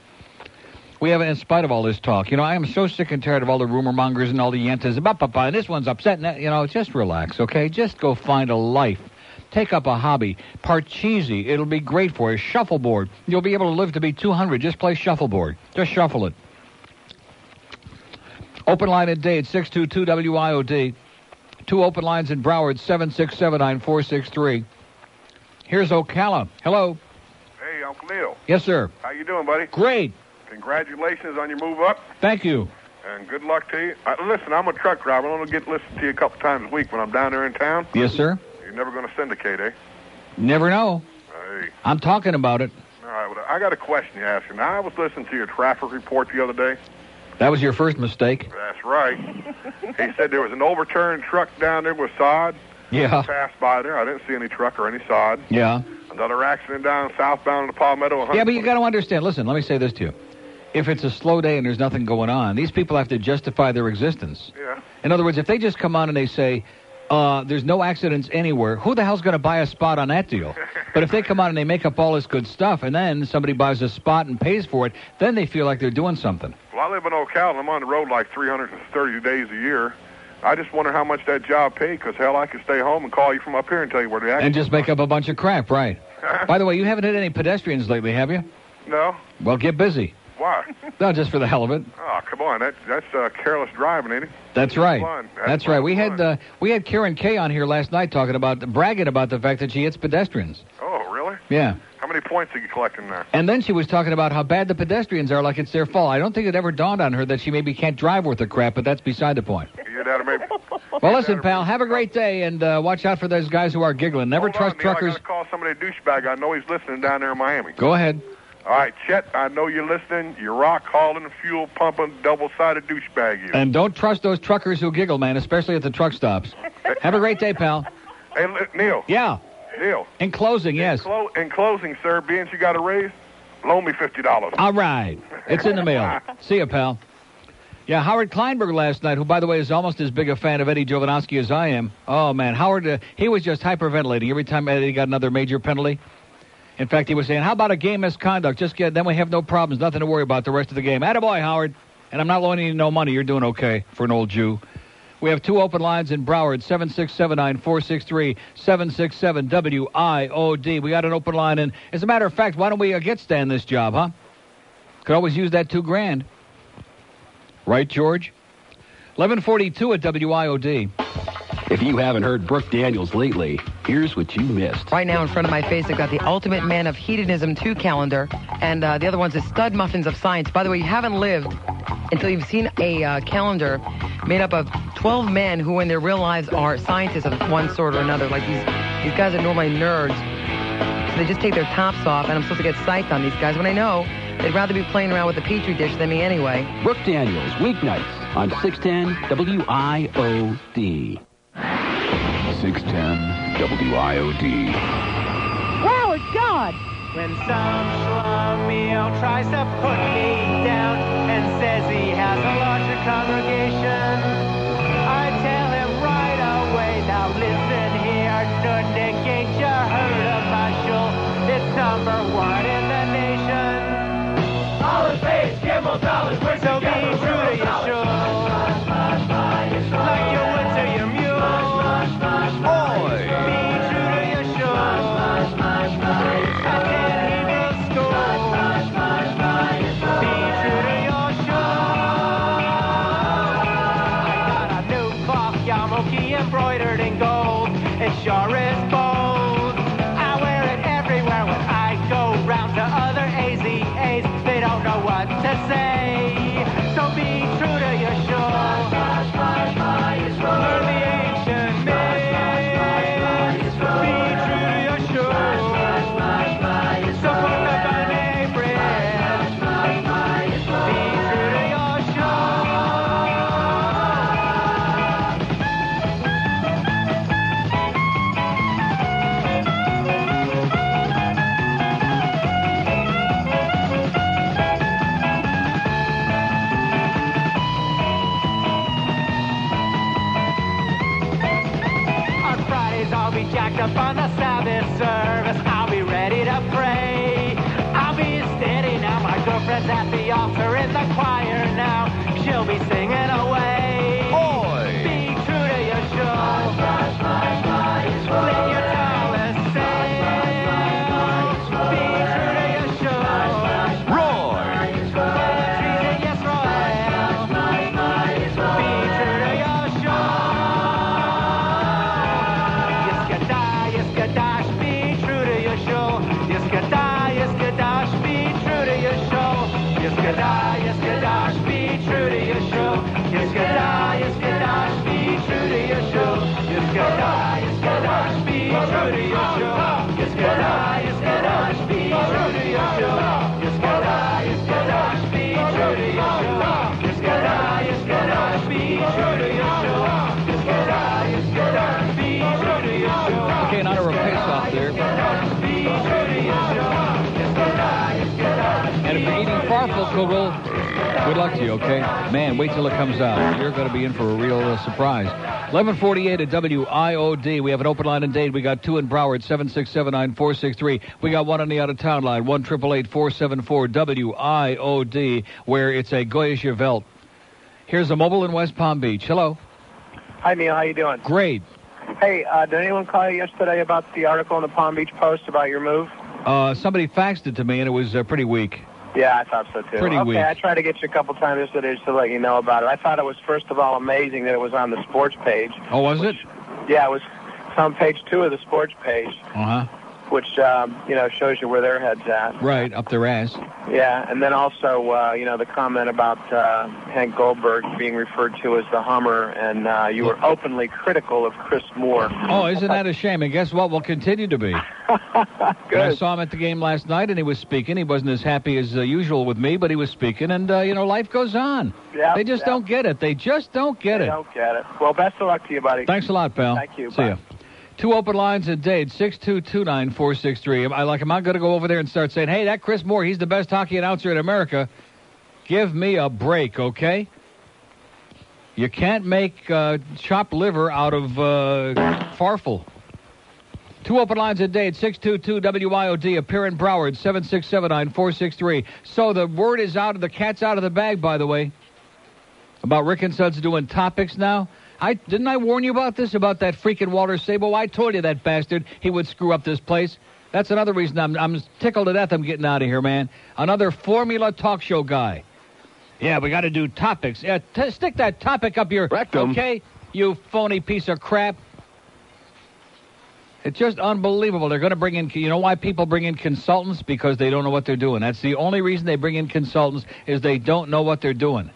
We have, in spite of all this talk, you know, I am so sick and tired of all the rumor mongers and all the yentas. And this one's upset. and that- You know, just relax, okay? Just go find a life. Take up a hobby. Parcheesi. It'll be great for you. Shuffleboard. You'll be able to live to be 200. Just play shuffleboard. Just shuffle it. Open line at date 622 WIOD. Two open lines in Broward 7679463. Here's Ocala. Hello. Hey, Uncle Neil. Yes, sir. How you doing, buddy? Great. Congratulations on your move up, Thank you. and good luck to you. Uh, listen, I'm a truck driver. I'm gonna get listen to you a couple times a week when I'm down there in town. Yes, sir. You're never gonna syndicate, eh? Never know. Hey. I'm talking about it. All right. Well, I got a question to ask you. Now, I was listening to your traffic report the other day. That was your first mistake. That's right. he said there was an overturned truck down there with sod. Yeah. Passed by there. I didn't see any truck or any sod. Yeah. Another accident down southbound in the Palmetto. Yeah, but you got to understand. Listen, let me say this to you. If it's a slow day and there's nothing going on, these people have to justify their existence. Yeah. In other words, if they just come on and they say, uh, there's no accidents anywhere, who the hell's going to buy a spot on that deal? but if they come out and they make up all this good stuff and then somebody buys a spot and pays for it, then they feel like they're doing something. Well, I live in Ocala. and I'm on the road like 330 days a year. I just wonder how much that job paid, because hell, I could stay home and call you from up here and tell you where the accident. And just make up a bunch of crap, right? By the way, you haven't hit any pedestrians lately, have you? No. Well, get busy. Why? No, just for the hell of it. Oh, come on. That, that's uh, careless driving, ain't it? That's right. That's, That's right. fun, We had fun. uh, we had Karen Kay on here last night talking about bragging about the fact that she hits pedestrians. Oh, really? Yeah. How many points are you collecting there? And then she was talking about how bad the pedestrians are, like it's their fault. I don't think it ever dawned on her that she maybe can't drive worth a crap, but that's beside the point. You had maybe. Well, listen, pal, have a great day, and uh, watch out for those guys who are giggling. Never Hold trust on, Neil, I truckers. gotta call somebody a douchebag. I know he's listening down there in Miami. Go ahead. All right, Chet, I know you're listening. You're rock hauling, fuel pumping, double-sided douchebag. You. And don't trust those truckers who giggle, man, especially at the truck stops. have a great day, pal. Hey, Neil. Yeah. Neil. In closing, yes. Clo- in closing, sir, being you got a raise, loan me fifty dollars. All right. It's in the mail. See you, pal. Yeah, Howard Kleinberg last night, who, by the way, is almost as big a fan of Eddie Jovanovski as I am. Oh, man. Howard, uh, he was just hyperventilating every time Eddie got another major penalty. In fact, he was saying, how about a game misconduct? Just get, then we have no problems, nothing to worry about the rest of the game. Attaboy, Howard. And I'm not loaning you no money. You're doing okay for an old Jew. We have two open lines in Broward, 7679463, 767-WIOD. We got an open line, and as a matter of fact, why don't we uh, get Stan this job, huh? Could always use that two grand. Right, George? 1142 at WIOD. If you haven't heard Brooke Daniels lately, here's what you missed. Right now in front of my face, I've got the Ultimate Man of Hedonism 2 calendar, and uh, the other one's the Stud Muffins of Science. By the way, you haven't lived until you've seen a uh, calendar made up of 12 men who in their real lives are scientists of one sort or another. Like these, these guys are normally nerds. So they just take their tops off, and I'm supposed to get psyched on these guys when I know they'd rather be playing around with a Petri dish than me anyway. Brooke Daniels, weeknights on 610 WIOD. 610 WIOD. Howard, God! When some schlummeal tries to put me down and says he has a larger congregation, I tell him right away, now listen here, no negate you heard of my shul. It's number one in the nation. All face, Gimel, dollars, we're so sure is girlfriend's at the altar in the choir now. She'll be singing away. Good luck to you, okay? Man, wait till it comes out. You're going to be in for a real uh, surprise. 1148 at WIOD. We have an open line in Dade. We got two in Broward, 7679463. We got one on the out-of-town line, 1 474 WIOD, where it's a Goyish Velt. Here's a mobile in West Palm Beach. Hello. Hi, Neil. How you doing? Great. Hey, uh, did anyone call you yesterday about the article in the Palm Beach Post about your move? Uh, somebody faxed it to me, and it was uh, pretty weak. Yeah, I thought so too. Pretty okay, weak. I tried to get you a couple times yesterday just to let you know about it. I thought it was first of all amazing that it was on the sports page. Oh, was it? Yeah, it was it's on page two of the sports page, Uh huh. Which um, you know shows you where their heads at. Right, up their ass. Yeah, and then also uh, you know the comment about uh, Hank Goldberg being referred to as the Hummer, and uh, you were openly critical of Chris Moore. Oh, isn't that a shame? And guess what? We'll continue to be. I saw him at the game last night, and he was speaking. He wasn't as happy as uh, usual with me, but he was speaking, and uh, you know, life goes on. Yeah, they just yeah. don't get it. They just don't get I it. don't get it. Well, best of luck to you, buddy. Thanks a lot, pal. Thank you. See Bye. ya. Two open lines a day, six two two nine four six three. I like. Am I going to go over there and start saying, "Hey, that Chris Moore, he's the best hockey announcer in America"? Give me a break, okay? You can't make uh, chopped liver out of uh, farfel. Two open lines a day at 622 WIOD. Appear in Broward, 7679463. So the word is out, of the cat's out of the bag, by the way, about Rick and Suds doing topics now. I Didn't I warn you about this, about that freaking Walter Sabo? I told you that bastard, he would screw up this place. That's another reason I'm, I'm tickled to death I'm getting out of here, man. Another formula talk show guy. Yeah, we got to do topics. Yeah, t- stick that topic up your... Rectum. Okay? You phony piece of crap. It's just unbelievable. They're going to bring in, you know why people bring in consultants? Because they don't know what they're doing. That's the only reason they bring in consultants is they don't know what they're doing.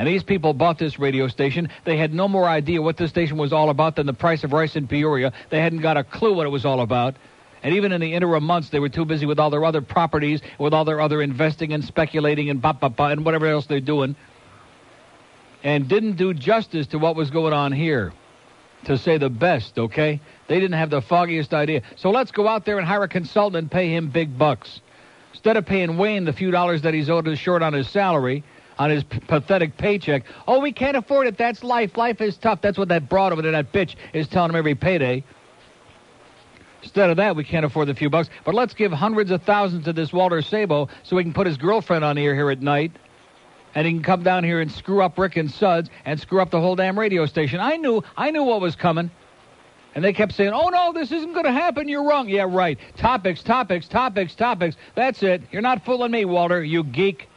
And these people bought this radio station. They had no more idea what this station was all about than the price of rice in Peoria. They hadn't got a clue what it was all about. And even in the interim months, they were too busy with all their other properties, with all their other investing and speculating and ba ba ba and whatever else they're doing, and didn't do justice to what was going on here. To say the best, okay? They didn't have the foggiest idea. So let's go out there and hire a consultant and pay him big bucks. Instead of paying Wayne the few dollars that he's owed short on his salary, on his p- pathetic paycheck. Oh, we can't afford it. That's life. Life is tough. That's what that broad over there, that bitch, is telling him every payday. Instead of that, we can't afford the few bucks. But let's give hundreds of thousands to this Walter Sabo so he can put his girlfriend on here here at night. And he can come down here and screw up Rick and Suds and screw up the whole damn radio station. I knew, I knew what was coming. And they kept saying, oh, no, this isn't going to happen. You're wrong. Yeah, right. Topics, topics, topics, topics. That's it. You're not fooling me, Walter, you geek.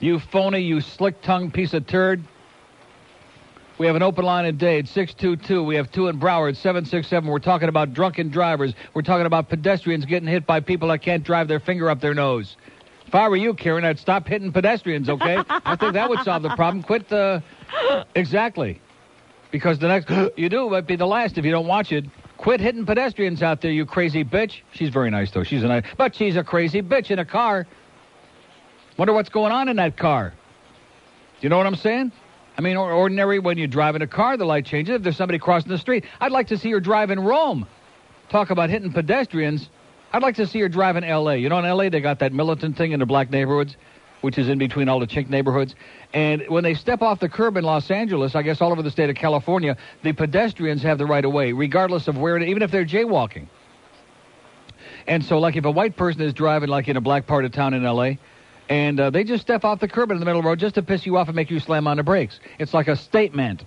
You phony, you slick-tongued piece of turd. We have an open line in Dade, 622. We have two in Broward, 767. We're talking about drunken drivers. We're talking about pedestrians getting hit by people that can't drive their finger up their nose. If I were you, Karen, I'd stop hitting pedestrians, okay? I think that would solve the problem. Quit the... Exactly. Because the next you do might be the last if you don't watch it. Quit hitting pedestrians out there, you crazy bitch. She's very nice, though. She's a nice... But she's a crazy bitch in a car. Wonder what's going on in that car. Do you know what I'm saying? I mean, or- ordinary when you drive in a car, the light changes. If there's somebody crossing the street, I'd like to see her drive in Rome. Talk about hitting pedestrians. I'd like to see her drive in L.A. You know, in L.A. they got that militant thing in the black neighborhoods, which is in between all the chink neighborhoods. And when they step off the curb in Los Angeles, I guess all over the state of California, the pedestrians have the right of way, regardless of where, it, even if they're jaywalking. And so, like, if a white person is driving, like in a black part of town in L.A., and uh, they just step off the curb in the middle of the road just to piss you off and make you slam on the brakes. It's like a statement.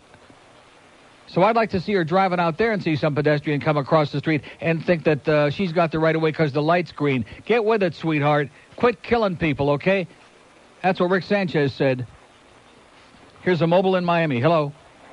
So I'd like to see her driving out there and see some pedestrian come across the street and think that uh, she's got the right of way because the light's green. Get with it, sweetheart. Quit killing people, okay? That's what Rick Sanchez said. Here's a mobile in Miami. Hello.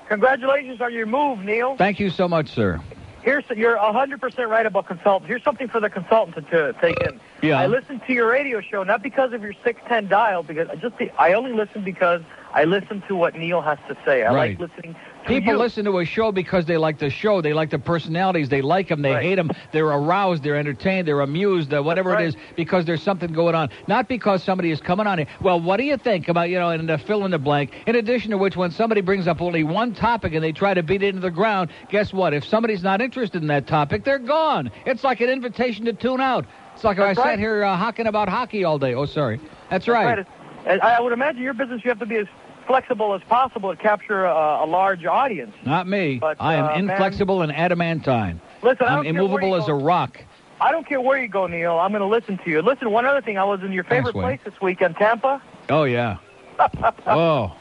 Congratulations on your move, Neil. Thank you so much, sir. Here's you're 100% right about consultants. Here's something for the consultant to, to take in. Yeah. I listen to your radio show not because of your 610 dial, because I just the I only listen because I listen to what Neil has to say. I Right. like listening to People you. listen to a show because they like the show. They like the personalities. They like them. They hate them. They're aroused. They're entertained. They're amused. Uh, whatever it is, because there's something going on. Not because somebody is coming on here. Well, what do you think about you know? And uh, fill in the blank. In addition to which, when somebody brings up only one topic and they try to beat it into the ground, guess what? If somebody's not interested in that topic, they're gone. It's like an invitation to tune out. It's like if I That's sat here uh, hawking about hockey all day. Oh, sorry. That's right. And I would imagine your business you have to be as flexible as possible to capture a, a large audience. Not me. But, I am uh, man- inflexible and adamantine. Listen, I'm don't care where immovable as go. a rock. I don't care where you go, Neil. I'm going to listen to you. Listen, one other thing. I was in your favorite Wayne. place this weekend, Tampa. Oh yeah. oh.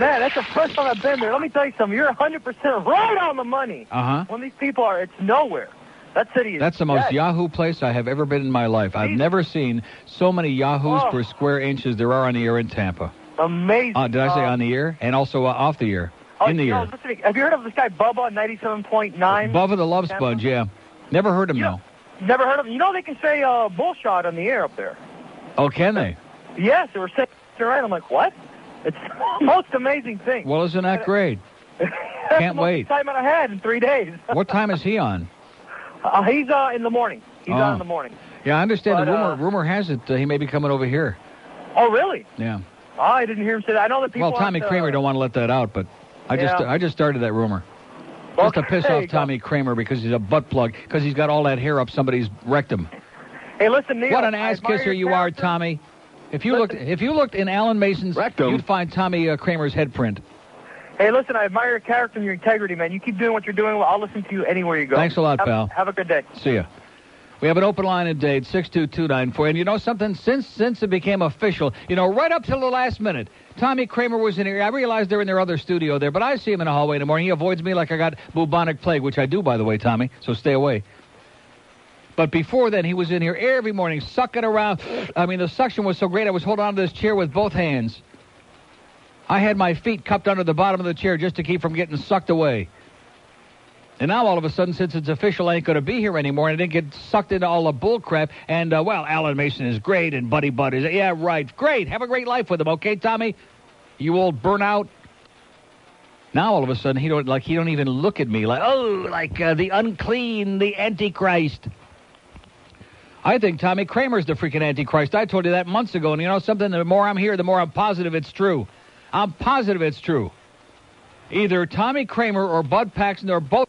Man, that's the first time I've been there. Let me tell you something. You're 100% right on the money. Uh huh. When these people are, it's nowhere. That city is That's the most dead. Yahoo place I have ever been in my life. I've never seen so many Yahoos Oh. per square inch as there are on the air in Tampa. Amazing. Uh, did I say Uh, on the air? And also uh, off the air. oh, in the no, air. listen, have you heard of this guy Bubba 97.9? Bubba the Love Sponge, yeah. Never heard him, though. Never heard of him. You know they can say uh, bullshot on the air up there. Oh, can they? Yes, they were saying it right. I'm like, what? It's the most amazing thing. Well, isn't that great? That's can't wait. excitement I had in three days. What time is he on? Uh, he's uh, in the morning. He's Oh. on in the morning. Yeah, I understand. But, the rumor uh, rumor has it uh, he may be coming over here. Oh, really? Yeah. Oh, I didn't hear him say that. I know that people. Well, Tommy aren't, uh, Kramer don't want to let that out, but I just I just started that rumor. Just to piss off. Tommy Kramer because he's a butt plug because he's got all that hair up somebody's rectum. Hey, listen, Neil. What an ass admire kisser you are, Tommy. If you looked if you looked in Alan Mason's rectum, you'd find Tommy uh, Kramer's head print. Hey, listen, I admire your character and your integrity, man. You keep doing what you're doing. Well, I'll listen to you anywhere you go. Thanks a lot, have, pal. Have a good day. See ya. We have an open line in Dade, 62294. And you know something? Since since it became official, you know, right up till the last minute, Tommy Kramer was in here. I realized they're in their other studio there, but I see him in the hallway in the morning. He avoids me like I got bubonic plague, which I do, by the way, Tommy, so stay away. But before then, he was in here every morning, sucking around. I mean, the suction was so great, I was holding onto this chair with both hands. I had my feet cupped under the bottom of the chair just to keep from getting sucked away. And now all of a sudden, since it's official, I ain't going to be here anymore, and I didn't get sucked into all the bull crap. And uh, well, Alan Mason is great, and Buddy Bud is yeah, right, great. Have a great life with him, okay, Tommy? You old burnout. Now all of a sudden, he don't like he don't even look at me like oh, like uh, the unclean, the Antichrist. I think Tommy Kramer's the freaking Antichrist. I told you that months ago, and you know something? The more I'm here, the more I'm positive it's true. I'm positive it's true. Either Tommy Kramer or Bud Paxson or both.